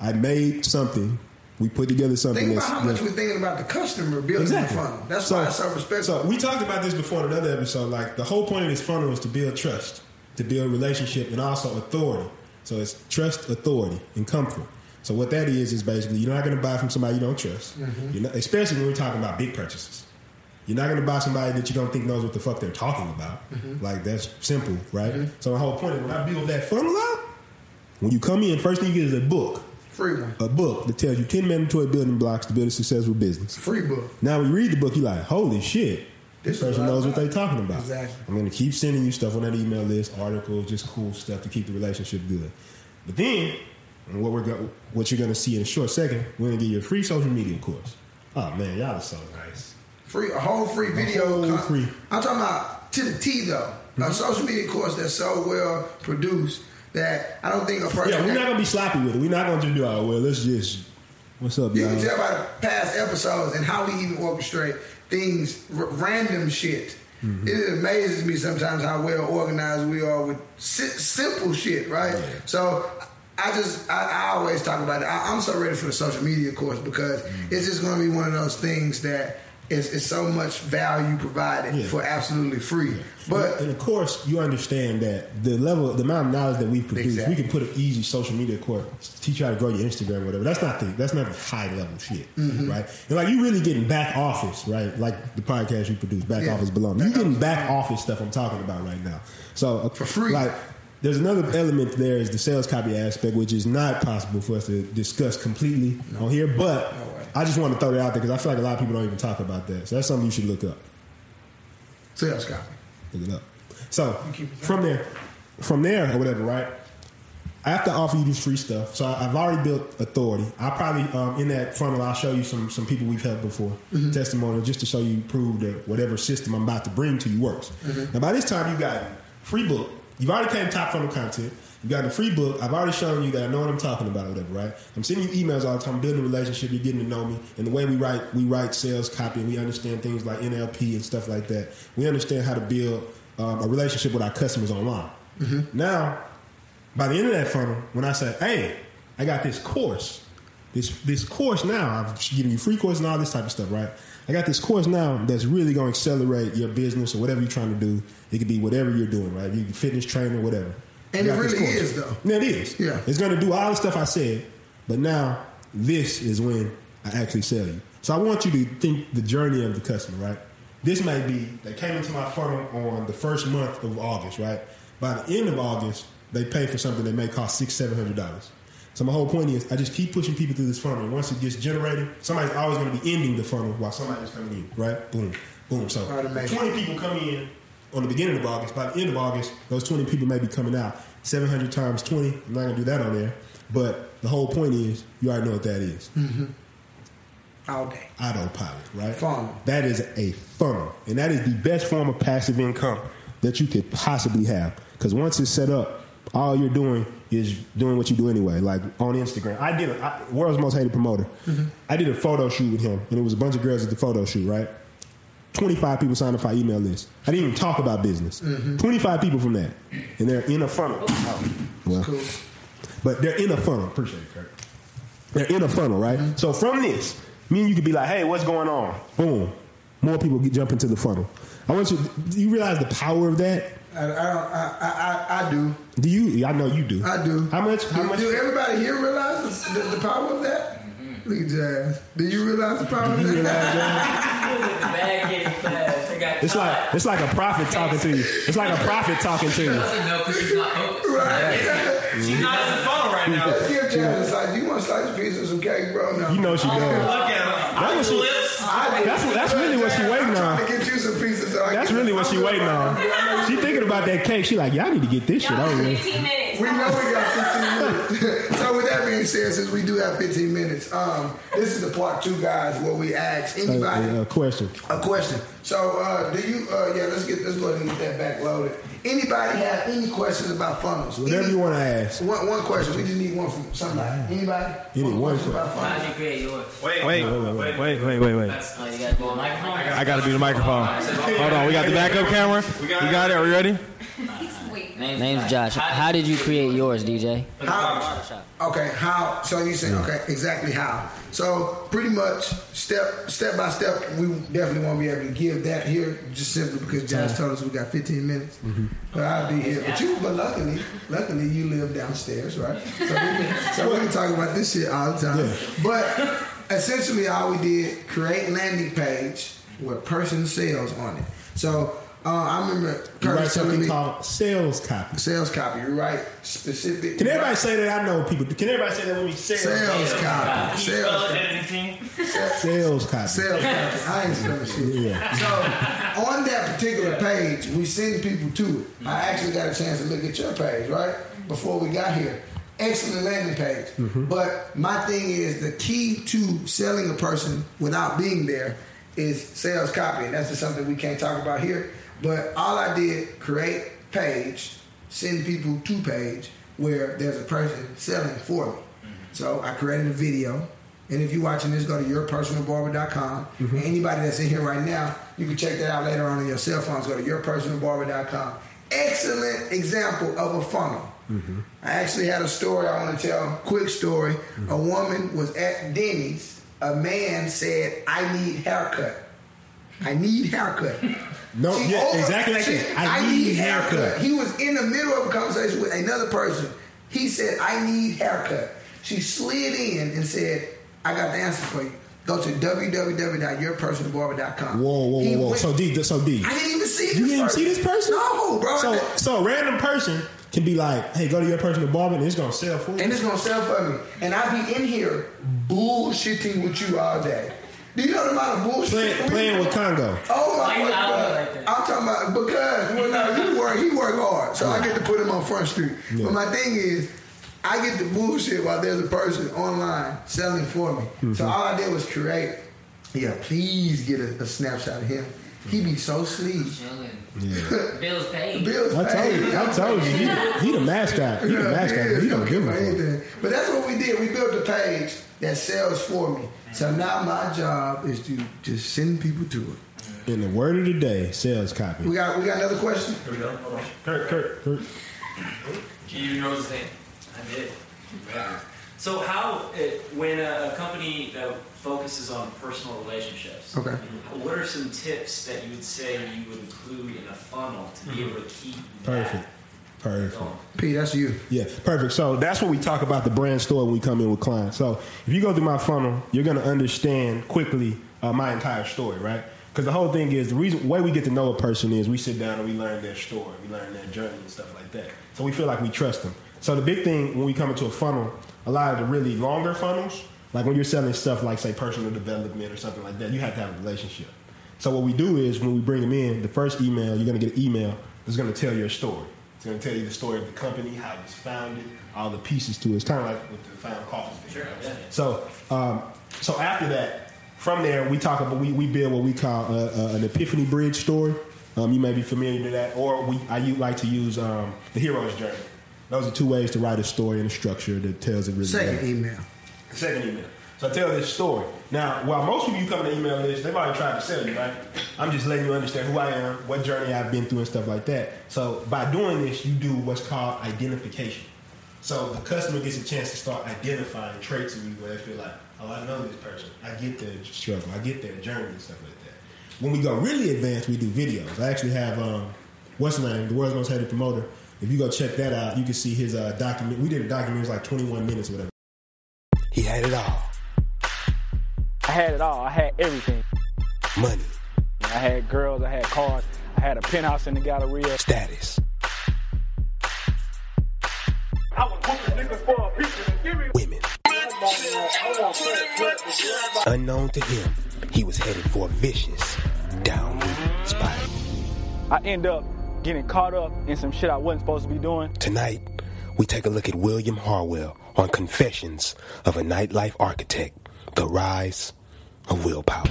I made something. We put together something Think that's, about how much we're thinking about the customer building Exactly. the funnel. That's why it's so respectful. so we talked about this before in another episode. Like the whole point of this funnel is to build trust, to build relationship, and also authority. So it's trust, authority, and comfort. So what that is is basically you're not going to buy from somebody you don't trust. Mhm. You're not, especially when we're talking about big purchases. You're not going to buy somebody that you don't think knows what the fuck they're talking about. Mhm. Like that's simple, right? So the whole point is when I build that funnel out, when you come in, first thing you get is a book. Free one. A book that tells you 10 mandatory building blocks to build a successful business. Free book. Now when you read the book, you're like, holy shit. This, This person knows what they're talking about. Exactly. I'm going to keep sending you stuff on that email list, articles, just cool stuff to keep the relationship good. But then, and what we're go- what you're going to see in a short second, we're going to give you a free social media course. Oh man, y'all are so nice. Free, a whole free video. whole free. I'm talking about to the T though. Mm-hmm. A social media course that's so well produced that I don't think a person. Yeah, we're not going to be sloppy with it. We're not going to just do, oh well, let's just, what's up, You y'all? can tell by the past episodes and how we even orchestrate things, r- random shit. Mm-hmm. It amazes me sometimes how well organized we are with si- simple shit, right? So I just, I, I always talk about it. I, I'm so ready for the social media course because Mm-hmm. it's just going to be one of those things that is, is so much value provided Yeah. for absolutely free. But and of course, you understand that the level, the amount of knowledge that we produce, Exactly. we can put an easy social media course, teach you how to grow your Instagram, or whatever. That's not the that's not the high level shit, Mhm. right? And like you really getting back office, right? Like the podcast you produce, back Yeah. office belong. You getting back office stuff I'm talking about right now. So for free. like. There's another element there is the sales copy aspect, which is not possible for us to discuss completely on here. But I just want to throw that out there because I feel like a lot of people don't even talk about that. So that's something you should look up. sales copy. Look it up. So from there, from there or whatever, right? After I offer you this free stuff, so I- I've already built authority. I'll probably um, in that funnel, I'll show you some some people we've helped before, Mhm. testimonial, just to show you prove that whatever system I'm about to bring to you works. Mhm. Now by this time, you got free book. You've already paid top funnel content. You got the free book. I've already shown you that I know what I'm talking about, or whatever, right? I'm sending you emails all the time, I'm building a relationship. You're getting to know me, and the way we write, we write sales copy, and we understand things like NLP and stuff like that. We understand how to build um, a relationship with our customers online. Now, by the end of that funnel, when I say, "Hey, I got this course," this this course now, I'm giving you free course and all this type of stuff, right? I got this course now that's really going to accelerate your business or whatever you're trying to do. It could be whatever you're doing, right? You can fitness trainer, whatever. And it really course. is, though. Yeah, it is. Yeah. It's going to do all the stuff I said, but now this is when I actually sell you. So I want you to think the journey of the customer, right? This may be they came into my funnel on the first month of August, right? By the end of August, they pay for something that may cost six, seven hundred dollars. So my whole point is, I just keep pushing people through this funnel. And once it gets generated, somebody's always going to be ending the funnel while somebody's coming in. Right? Boom, boom. So Automation. twenty people come in on the beginning of August. By the end of August, those twenty people may be coming out. Seven hundred times twenty. I'm not going to do that on there. But the whole point is, you already know what that is. Mm-hmm. All day. Autopilot, right? Funnel. That is a funnel, and that is the best form of passive income that you could possibly have. Because once it's set up, all you're doing is doing what you do anyway. Like on Instagram, I did a I, world's most hated promoter. Mm-hmm. I did a photo shoot with him, and it was a bunch of girls at the photo shoot. Right, twenty five people signed up for email list. I didn't even talk about business. Mm-hmm. Twenty five people from that, and they're in a funnel. Oh, well, Cool. but they're in a funnel. Appreciate it, Kurt. They're in a funnel, right? Mm-hmm. So from this, me and you could be like, "Hey, what's going on?" Boom, more people get jump into the funnel. I want you. Do you realize the power of that? I, I, don't- I, I, I, I do. Do you? I know you do. I do. How much? How do, much? do everybody here realize the, the, the power of that? Mm-hmm. Look at Jazz. Do you realize the power of You that? realize that? The bag getting fast. I got It's like it's like a prophet talking to you. It's like a prophet talking to you. doesn't know because she's not focused. Right. She's not in the funnel right now. Let's give Jazz a slice. You want a slice of pizza some cake, bro? No. You know she does. Look at her. That was the she- That's that's really what she waiting on. to get you some pizza. So That's really what she waiting on. She thinking about that cake. She like, y'all need to get this shit Y'all over with. We know we got 15 minutes. [laughs] so with that being said, since we do have 15 minutes, um, this is the part two, guys, where we ask A, anybody a, a question. a question. So uh, do you? Uh, yeah, let's get let's go ahead and get that back loaded. Anybody have any questions about funnels? Whatever Any- you want to ask. One, one question. We just need one from somebody. Anybody? You need one question about How'd you create yours? Wait, Wait, wait, wait, wait, wait, wait. Oh, you got to go microphone? I got to do the microphone. Hold on, we got the backup camera. We got it. Are we ready? Name's, Name's Josh. How, how did you create yours, DJ? How, okay, how? So you say okay, exactly how? So pretty much step step by step, we definitely won't be able to give that here just simply because Josh told us we got 15 minutes. Mm-hmm. But I'll be here. But you, but luckily, luckily you live downstairs, right? So we can, so we can talk about this shit all the time. Yeah. But essentially, all we did create landing page with person sales on it. So uh, I remember You write Curtis telling something me called sales copy. sales copy. You write specific. Can everybody say that? I know people. Can everybody say that with me? Sales, Sales copy. Can you Sales copy. sales copy. Sales copy. I ain't spelling shit. Yeah. So on that particular page, we send people to it. I actually got a chance to look at your page, right? Before we got here. Excellent landing page. But my thing is the key to selling a person without being there is sales copy. And that's just something we can't talk about here. But all I did, create page, send people to page where there's a person selling for me. Mm-hmm. So I created a video. And if you're watching this, go to yourpersonalbarber.com. And mm-hmm. anybody that's in here right now, you can check that out later on on your cell phones. Go to yourpersonalbarber.com. Excellent example of a funnel. Mm-hmm. I actually had a story I want to tell. Quick story. A woman was at Denny's. A man said, "I need haircut. I need haircut." [laughs] No, She yeah, over- exactly like she- that. I, need haircut. He was in the middle of a conversation with another person. He said, "I need haircut." She slid in and said, "I got the answer for you. Go to www.yourpersonalbarber.com." Whoa, whoa, He whoa, whoa. So D, so D. I didn't even see. You this didn't person. see this person? No, bro. So, so a random person can be like, "Hey, go to your personal barber, and it's gonna sell for you." and it's gonna sell for me. And I'll be in here bullshitting with you all day. Do you know the amount of bullshit? Playing, we- playing with Congo. Oh my you out god! like? I'm talking about because well, no, he work he work hard, so I get to put him on front street. Yeah. But my thing is, I get the bullshit while there's a person online selling for me. Mm-hmm. So all I did was create. Yeah, please get a, a snapshot of him. He be so sleep. Chilling. Yeah. Bills paid. Bills I told paid. you. I told you. He, he the mascot. He the mascot. is. He don't give a fuck. anything. But that's what we did. We built a page that sells for me. So now my job is to just send people to it. In the word of the day, sales copy. We got we got another question. Here we go. Hold on. Kurt, Kurt, Kurt. Can you know his name? I did. So how, it, when a, a company that focuses on personal relationships, Okay. what are some tips that you would say you would include in a funnel to be able to keep Perfect. Perfect. P, that's you. Yeah, perfect. So that's what we talk about the brand story when we come in with clients. So if you go through my funnel, you're going to understand quickly uh, my entire story, right? Because the whole thing is the reason way we get to know a person is we sit down and we learn their story, we learn their journey and stuff like that. So we feel like we trust them. So the big thing when we come into a funnel, a lot of the really longer funnels, like when you're selling stuff like say personal development or something like that, you have to have a relationship. So what we do is when we bring them in, the first email you're going to get an email that's going to tell your story. It's going to tell you the story of the company, how it was founded, all the pieces to it. It's kind of like with the found coffee. thing, Sure, yeah. So, um, so after that, from there, we talk about we, we build what we call uh, uh, an epiphany bridge story. Um, you may be familiar with that, or we I u- like to use um, the hero's journey. Those are two ways to write a story and a structure that tells it really. Second well. email. Second email. So I tell this story. Now, while most people you come to the email list, they've already tried to sell you, right? I'm just letting you understand who I am, what journey I've been through, and stuff like that. So by doing this, you do what's called identification. So the customer gets a chance to start identifying traits of you where they feel like, oh, I know this person. I get their struggle. I get their journey and stuff like that. When we go really advanced, we do videos. I actually have, um, what's the name? The world's most hated promoter. If you go check that out, you can see his uh, document. We did a document, it was like 21 minutes or whatever. He had it all. I had it all. I had everything. Money, I had girls. I had cars. I had a penthouse in the Galleria. status, I was whooping niggas for a pizza. Give me women. Unknown to him, he was headed for a vicious, downward spiral. I end up getting caught up in some shit I wasn't supposed to be doing. Tonight, we take a look at William Harwell on Confessions of a Nightlife Architect The Rise of Willpower.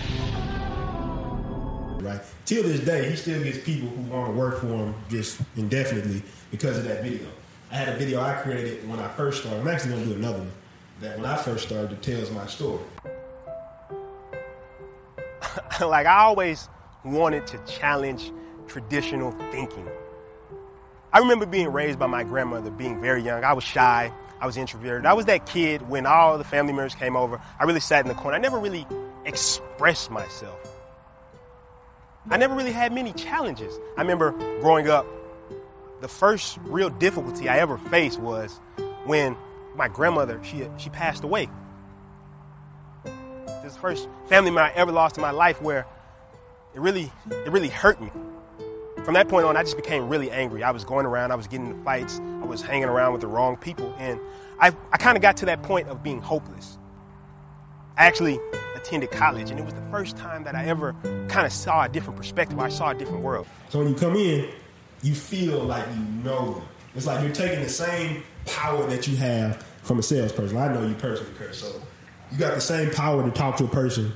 right? Till this day, he still gets people who want to work for him just indefinitely because of that video. I had a video I created when I first started. I'm actually going to do another one that when I first started that tells my story. [laughs] like I always wanted to challenge traditional thinking. I remember being raised by my grandmother, being very young. I was shy. I was introverted. I was that kid when all the family members came over. I really sat in the corner. I never really expressed myself. I never really had many challenges. I remember growing up, the first real difficulty I ever faced was when my grandmother she she passed away. This first family member I ever lost in my life where it really it really hurt me. From that point on, I just became really angry. I was going around, I was getting into fights, I was hanging around with the wrong people, and I, I kind of got to that point of being hopeless. I actually attended college, and it was the first time that I ever kind of saw a different perspective. I saw a different world. So when you come in, you feel like you know them. It's like you're taking the same power that you have from a salesperson. I know you personally, Kurt, so you got the same power to talk to a person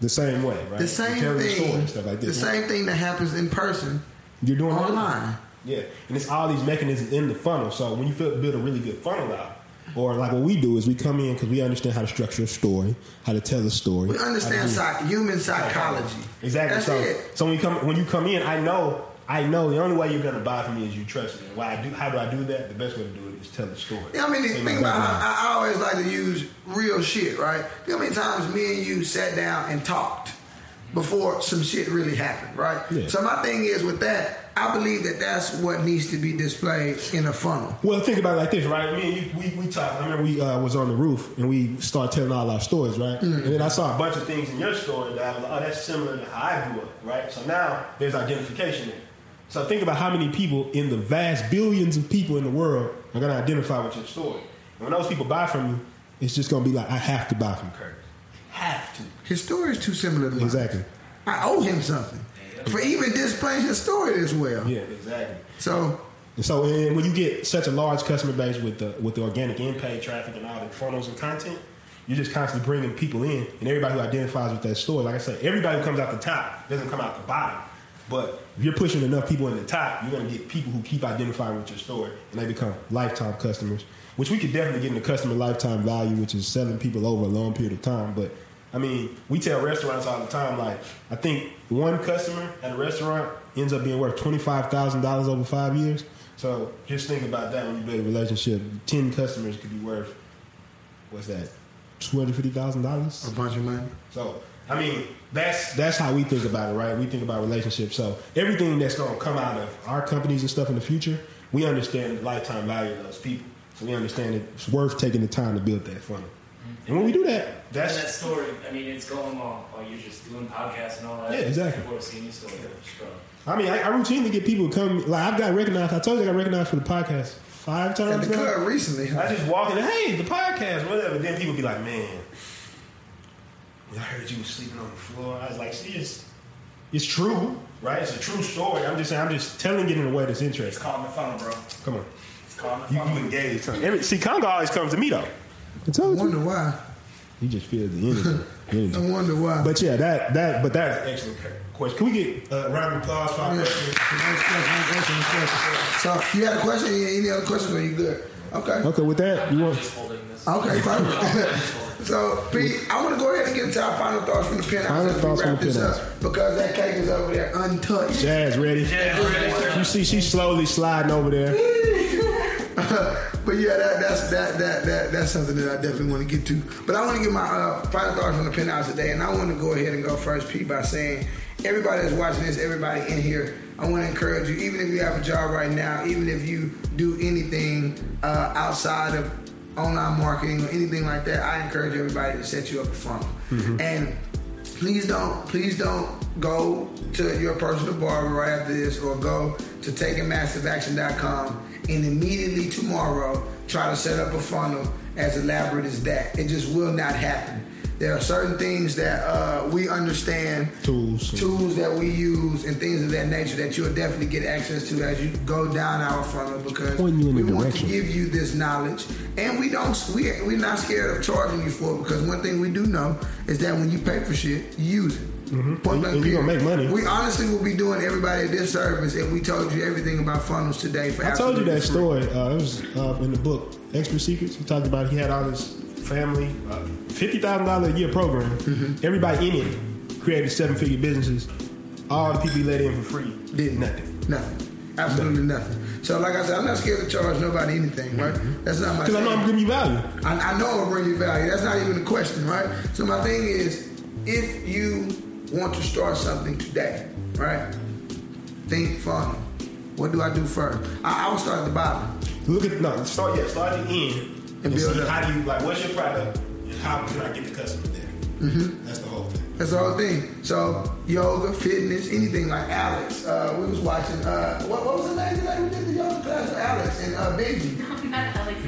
the same way, right? The same tell them story thing. stuff like the same thing that happens in person. You're doing online. Yeah, and it's all these mechanisms in the funnel. So when you feel, build a really good funnel out, or like what we do is we come in because we understand how to structure a story, how to tell a story. We understand psych- human psychology. Exactly. That's so, it. so when you come when you come in, I know I know the only way you're gonna buy from me is you trust me. Why I do? How do I do that? The best way to do it is tell the story. Yeah, I mean, Tell think about. I, I always like to use real shit, right? You know how many times me and you sat down and talked before some shit really happened, right? Yeah. So my thing is with that, I believe that that's what needs to be displayed in a funnel. Well, think about it like this, right? Me and you, we, we talked. I remember we uh, was on the roof and we started telling all our stories, right? Mm. And then I saw a bunch of things in your story that I was like, oh, that's similar to how I grew up, right? So now there's identification there. So think about how many people in the vast billions of people in the world are going to identify with your story. And when those people buy from you, it's just going to be like, I have to buy from Curtis. Have to. His story is too similar to mine. Exactly. I owe him something for even displaying his story this well. Yeah, exactly. So And so, and when you get such a large customer base with the with the organic in-pay traffic and all the funnels and content, you're just constantly bringing people in, and everybody who identifies with that story. Like I said, everybody who comes out the top doesn't come out the bottom. But if you're pushing enough people in the top, you're going to get people who keep identifying with your story, and they become lifetime customers. Which we could definitely get into customer lifetime value, which is selling people over a long period of time. But I mean, we tell restaurants all the time, like, I think one customer at a restaurant ends up being worth $25,000 over five years. So just think about that when you build a relationship. 10 customers could be worth, what's that, $250,000? a bunch of money. So, I mean, that's that's how we think about it, right? We think about relationships. So everything that's going to come out of our companies and stuff in the future, we understand the lifetime value of those people. So we understand it's worth taking the time to build that funnel. And when we do that, And that's that story, I mean, it's going on while you're just doing podcasts and all that. Yeah, exactly. People are seeing your story. Bro. I mean, I, I routinely get people to come. Like I've got recognized. I told you I got recognized for the podcast five At times. the now. club recently. I just walk in. Hey, the podcast, whatever. Then people be like, "Man, I heard you was sleeping on the floor." I was like, "See, it's it's true, right? It's a true story. I'm just saying. I'm just telling it in a way that's It's interesting. calm the funnel, bro. Come on, It's calm the you, funnel. you engaged. Every, see, Conga always comes to me though. I told I wonder why. He just feels the energy. [laughs] energy. I wonder why. But yeah, that that but that's an excellent question. Can we get uh, a round of applause for our Yeah. question? So you had a question? Any any other questions? Or you good? Okay. Okay, with that, you want Okay, [laughs] fine. [laughs] so, Pete, I want to go ahead and get into our final thoughts from the penthouse Final as we thoughts from the this penthouse. up because that cake is over there untouched. Jazz ready. Jazz ready? You see, she's slowly sliding over there. [laughs] but yeah, that, that's that, that that that's something that I definitely want to get to. But I want to get my uh, final thoughts from the penthouse today, and I want to go ahead and go first, Pete, by saying everybody that's watching this, everybody in here, I want to encourage you, even if you have a job right now, even if you do anything uh, outside of online marketing or anything like that, I encourage everybody to set you up a funnel. And please don't please don't go to your personal barber right after this or go to takingmassiveaction.com and immediately tomorrow try to set up a funnel as elaborate as that. It just will not happen. There are certain things that uh, we understand. Tools. tools that we use and things of that nature that you'll definitely get access to as you go down our funnel because Point you in we want direction. to give you this knowledge. And we don't we, we're not scared of charging you for it because one thing we do know is that when you pay for shit you use it Blank And gonna make money. We honestly will be doing everybody a disservice if we told you everything about funnels today. For I told you that free. story. Uh, it was uh, in the book Expert Secrets. He talked about he had all his family, uh, fifty thousand dollar a year program. Mm-hmm. Everybody in it created seven figure businesses. All the people he let in for free Did nothing. Nothing. Absolutely nothing. So, like I said, I'm not scared to charge nobody anything, right? That's not my. Because I know I'm giving you value. I, I know I'm bringing you value. That's not even a question, right? So my thing is, if you want to start something today, right? Think funnel. What do I do first? I, I will start at the bottom. Look at no start yeah start at the end And and, build see up. how do you like what's your product and how can I get the customer there. Mm-hmm. That's the whole thing. That's the whole thing. So yoga, fitness, anything like Alex. Uh, we was watching. Uh, what, what was the name today? We did the yoga class with Alex and uh, Benji. Not [laughs] Alex.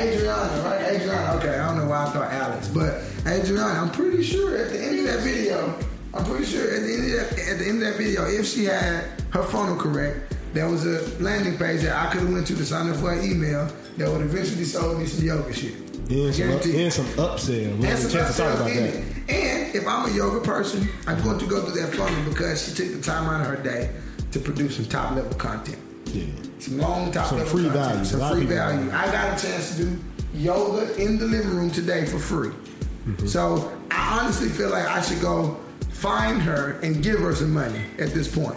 Adriana. Right? Adriana. Okay, I don't know why I thought Alex, but Adriana. I'm pretty sure at the end of that video, I'm pretty sure at the end of that, at the end of that video, if she had her funnel correct, there was a landing page that I could have went to to sign up for an email that would eventually sold me some yoga shit. And some, up, and some upsell. We And some chance to talk about that. it. And if I'm a yoga person, I'm going to go through that funnel because she took the time out of her day to produce some top level content. Yeah. Some long top Some free content. value. Some free value. I got a chance to do yoga in the living room today for free. Mm-hmm. So I honestly feel like I should go find her and give her some money at this point.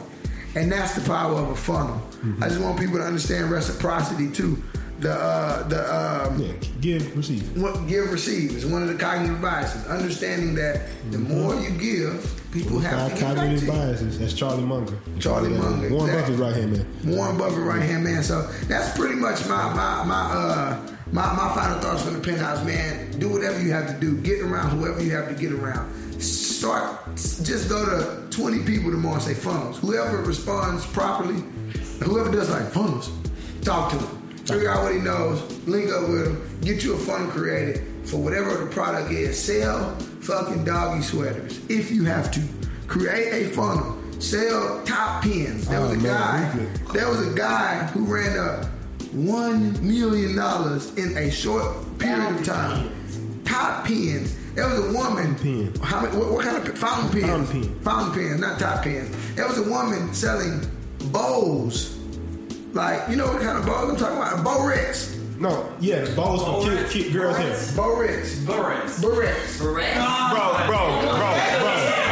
And that's the power of a funnel. Mm-hmm. I just want people to understand reciprocity too. The uh, the um, Yeah, give, receive. what give receive is one of the cognitive biases. Understanding that the more you give, people have to give back cognitive to you. biases. That's Charlie Munger. Charlie Munger, Warren exactly. Buffett's right hand man. Warren Buffett right hand man. So that's pretty much my my my uh my, my final thoughts from the penthouse, man. Do whatever you have to do. Get around whoever you have to get around. Start just go to 20 people tomorrow and say funnels. Whoever responds properly, whoever does like funnels, talk to him. Figure out what he knows, link up with him, get you a funnel created for whatever the product is. Sell fucking doggy sweaters if you have to. Create a funnel. Sell top pins. There was Oh, a guy. we There was a guy who ran up one million dollars in a short period of time. Top pins. There was a woman. Pen. How many? What, what kind of fountain pens? Fountain pen. Fountain not top pens. There was a woman selling bows. Like you know what kind of bows I'm talking about? A bow Rex. No, yeah, the balls for kid, kid, girls' hair. Bow Rex. Barrettes. Bow Rex. Bro, bro, bro, bro, bro.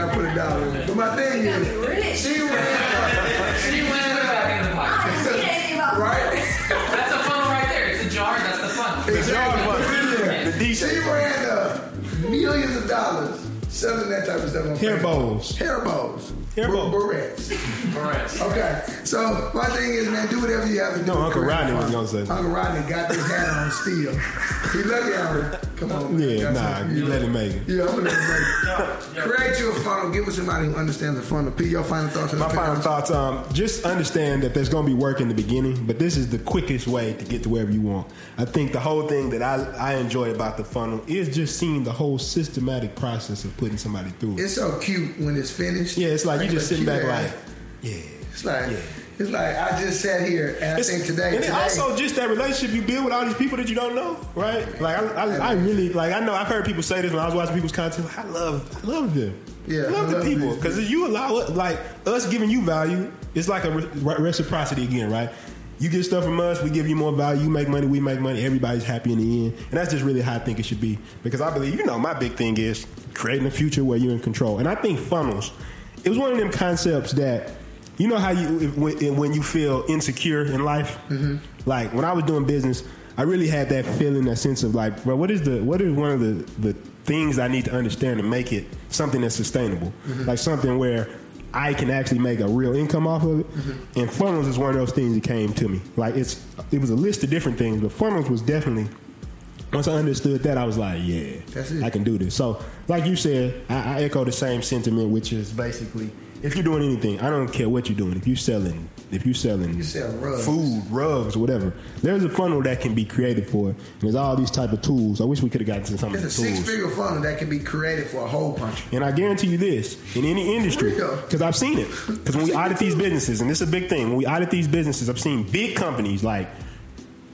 Gotta put a dollar in. But my thing is, she ran. The back. She ran. Right? That's a funnel right there. It's a jar. That's the fun. Exactly. Put it in there. She ran uh, millions of dollars selling that type of stuff on Hair Facebook. bows. Hair bows. Hair Bar- Barrettes. Barrettes. [laughs] Okay. So my thing is, man, do whatever you have to do. No, Uncle create Rodney was fun. gonna say. Uncle Rodney got this hat on still. He lucky I Come on, man. Yeah, Got nah, some- you let him make it. Yeah, I'm gonna let him make it. [laughs] Create your funnel. Give it somebody who understands the funnel. P, your final thoughts on My final pickup? thoughts: um, just understand that there's going to be work in the beginning, but this is the quickest way to get to wherever you want. I think the whole thing that I, I enjoy about the funnel is just seeing the whole systematic process of putting somebody through. it. It's so cute when it's finished. Yeah, it's like you just sitting back like, yeah. It's like it's like I just sat here and I It's- think today. and today also just that relationship you build with all these people that you don't know, right? Like I, I, I really like. I know I've heard people say this when I was watching people's content. Like, I love, I love them. Yeah, I love I the people because you allow like us giving you value. It's like a re- reciprocity again, right? You get stuff from us, we give you more value. You make money, we make money. Everybody's happy in the end, and that's just really how I think it should be. Because I believe, you know, my big thing is creating a future where you're in control, and I think funnels. It was one of them concepts that you know how you when, when you feel insecure in life. Mm-hmm. Like when I was doing business, I really had that feeling, that sense of like, bro, what is the what is one of the the things I need to understand to make it something that's sustainable, Mm-hmm. like something where I can actually make a real income off of it. Mm-hmm. And funnels is one of those things that came to me. Like it's it was a list of different things, but funnels was definitely. Once I understood that, I was like, yeah, That's it. I can do this. So, like you said, I, I echo the same sentiment, which is basically, if you're doing anything, I don't care what you're doing. If you're selling, if you're selling You sell rugs. food, rugs, whatever, there's a funnel that can be created for it. And there's all these type of tools. I wish we could have gotten to some of It's the a six figure funnel that can be created for a whole country. And I guarantee you this in any industry, because I've seen it. Because when we audit these businesses, and this is a big thing, when we audit these businesses, I've seen big companies like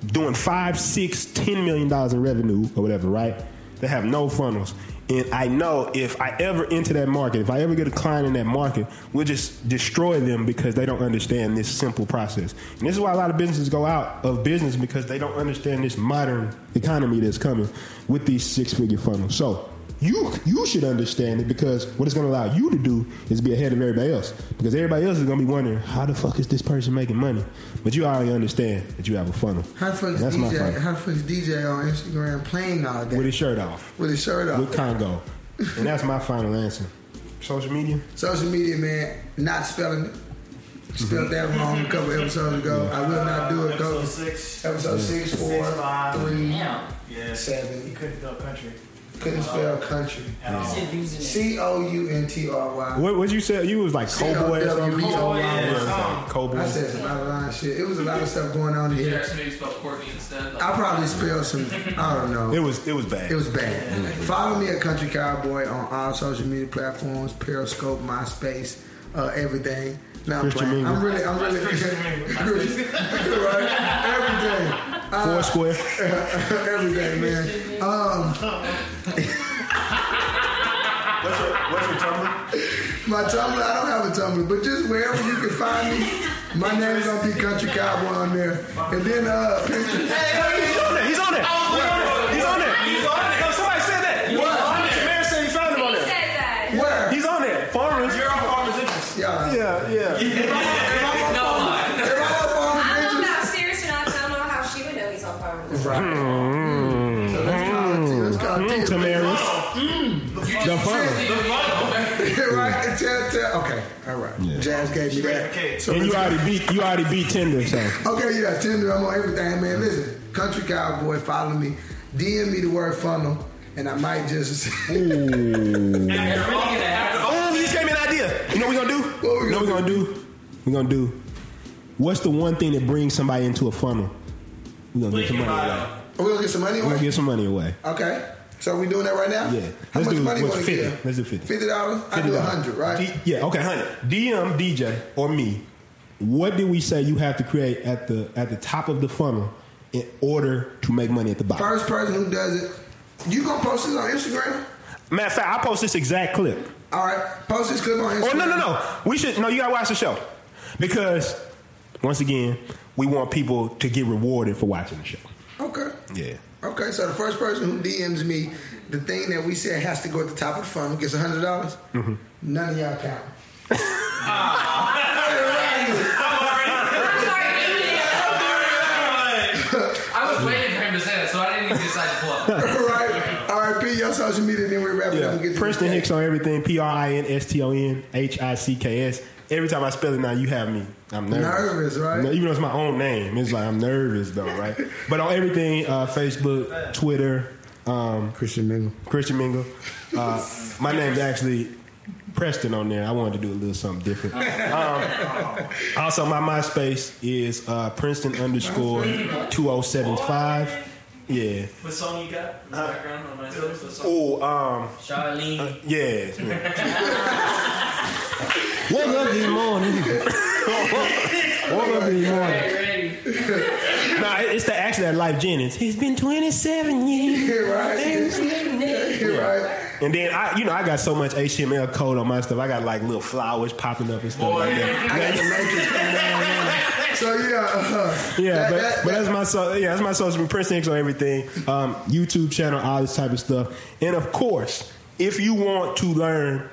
doing five, six, ten million dollars in revenue or whatever, right? They have no funnels. And I know if I ever enter that market, if I ever get a client in that market, we'll just destroy them because they don't understand this simple process. And this is why a lot of businesses go out of business because they don't understand this modern economy that's coming with these six figure funnels. So you you should understand it because what it's going to allow you to do is be ahead of everybody else because everybody else is going to be wondering how the fuck is this person making money but you already understand that you have a funnel How the fuck is That's my DJ? funnel. How the fuck is DJ on Instagram playing all day with his shirt off with his shirt off? with Congo and that's my final answer social media Social media, man, not spelling it. Spelled that wrong a couple episodes ago. I will not do it though. Episode six. Episode six, four, five. three, Yeah. seven. You couldn't spell country. Couldn't spell country. C O U N T R Y. what what you say? you was like cowboy or something C-O-W-B-O-Y. I said some out of line shit. It was a lot of stuff going on You here. actually maybe spell Courtney instead. I probably spelled some. I don't know. it was it was bad It was bad. Follow me at Country Cowboy on all social media platforms, Periscope, MySpace, uh, everything. Now I'm Christian playing. Mingle. I'm really, I'm really, [laughs] [laughs] right? Everything. Uh, Foursquare [laughs] every day, man. Um, what's your, what's your Tumblr? my Tumblr, I don't have a Tumblr, but just wherever you can find me, my name's gonna be Country Cowboy on there. And then, uh, Pinterest. he's on there he's on there he's on there He's on it. Somebody said that What? man said he found him on there Where? he's on there farmers You're on Farmer's Interest. Yeah. yeah [laughs] yeah If I'm no on lie. Farm- I'm on I don't know Pinterest- how serious or not. 'cause I don't know how she would know he's on fire. Right. So let's call it T. Let's call it T. Tamaris mm. the funnel [laughs] right? Tell, tell, okay, all right. Yeah. Jazz gave me that. So and you let's- already beat you already beat Tinder so Okay, yeah, Tinder, I'm on everything, man. Listen, Country Cowboy, follow me. DM me the word funnel, and I might just. [laughs] Ooh. It's really gonna. Oh, you just gave me an idea. You know what we gonna do? What we you know what we gonna do? We're gonna do. What's the one thing that brings somebody into a funnel? We're gonna get some money away. We're gonna get some money We're gonna get some money away. Okay. So we doing that right now? Yeah. How Let's much do money what's want to 50? give? Let's do 50. Fifty dollars? I do a hundred, right? D- yeah. Okay. Hundred. DM DJ or me. What did we say you have to create at the at the top of the funnel in order to make money at the bottom? First person who does it, you gonna post this on Instagram? Matter of fact, I post this exact clip. All right, post this clip on Instagram. Oh no no no! We should no. You gotta watch the show because once again, we want people to get rewarded for watching the show. Okay. Yeah. Okay, so the first person who DMs me the thing that we said has to go at the top of the funnel gets hundred dollars. Mm-hmm. None of y'all count. [laughs] I was waiting for him to say that, so I didn't even decide to pull up. right. All right, P, your social media, then we wrap it up and get Yeah, to Prinston Hicks on everything. P R I N S T O N H I C K S. Every time I spell it now, you have me. I'm nervous. Nervous, right? No, Even though it's my own name, it's like I'm nervous though, right? but on everything, uh, Facebook, Twitter, um, Christian Mingle. Christian Mingle. Uh, my name's actually Preston on there. I wanted to do a little something different. Um, also, my MySpace is uh, Princeton underscore two oh seven five. Yeah. What song you got in the background on my What song? Oh, um, Charlene. yeah. Woke up this morning. Woke up this morning. ready. [laughs] Nah, it's the actually that Lyfe Jennings. It's been 27 years. [laughs] right. right. And then I, you know, I got so much HTML code on my stuff. I got like little flowers popping up and stuff like I that. got the [laughs] So yeah, uh, Yeah, that- but, that- but that's my so yeah, that's my social. Prince X on everything. Um, YouTube channel, all this type of stuff. And of course, if you want to learn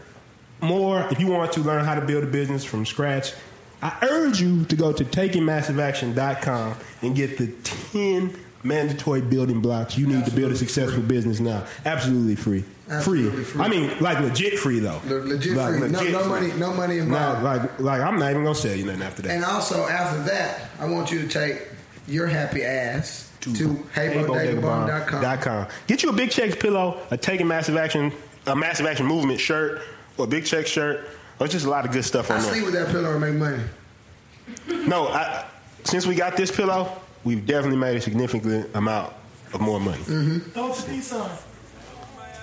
more, if you want to learn how to build a business from scratch, I urge you to go to takingmassiveaction.com and get the 10 mandatory building blocks you need to build a successful business now. Absolutely free. Absolutely free. free. I mean, like legit free though. Le- legit Like, free. No, legit no free. money, no money involved. Not like like I'm not even gonna sell you nothing after that. And also after that, I want you to take your happy ass to, heybodegabomb.com. Dot. Get you a big checks pillow, a taking massive action, a massive action movement shirt, or a big check shirt. Or just a lot of good stuff on I on sleep with that pillow and make money. No, I, since we got this pillow, we've definitely made a significant amount of more money. Mm-hmm. Don't speak son.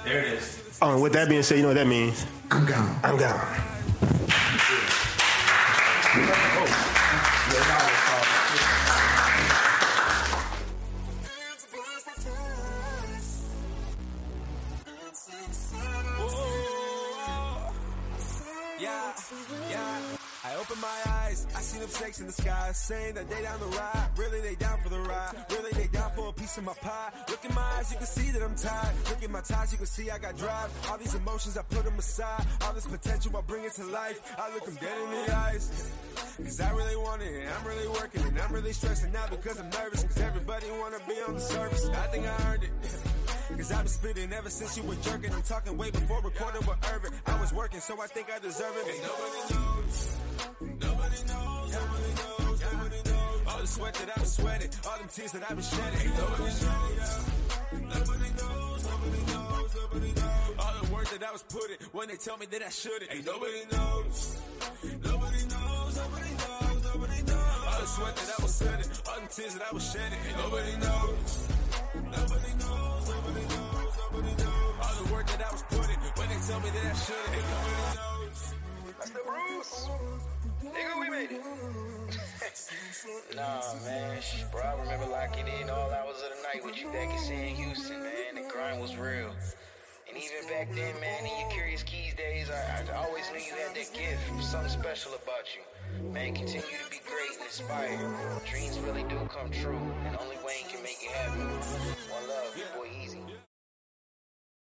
There it is. Oh, and with that being said, you know what that means? I'm gone. I'm gone. Oh, yeah, yeah. I open my eyes, I see them snakes in the sky, saying that they down the ride. Really, they down for the ride. Really, they down for a piece of my pie. Look in my eyes, you can see that I'm tired. Look at my ties, you can see I got drive. All these emotions, I put them aside. All this potential, I bring it to life. I look them dead in the eyes. Cause I really want it, and I'm really working, and I'm really stressing out because I'm nervous. Cause everybody wanna be on the surface. I think I earned it. Cause I've been spitting ever since you were jerking. I'm talking way before recording with Urban. I was working, so I think I deserve it. Ain't nobody knows. Nobody knows. Nobody knows. All the sweat that I've been sweating. All them tears that I've been shedding. Nobody knows. Nobody knows. Nobody knows. Nobody knows. All the work that I was putting when they tell me that I shouldn't. Ain't nobody knows. Nobody knows. Nobody knows. Nobody knows. All the sweat that I was shedding. All them tears that I was shedding. Ain't nobody knows. Nobody knows, nobody knows, nobody knows. All the work that I was putting when they tell me that I shouldn't. Ain't nobody knows. That's the Bruce. Nigga, we made it. Nah, man, bro, I remember locking in all hours of the night with you back in Sam Houston, man. The grind was real. And even back then, man, in your Curious Keys days, I, I always knew you had that gift, something special about you. Man, continue to be great and inspired. Dreams really do come true, and only Wayne can make it happen.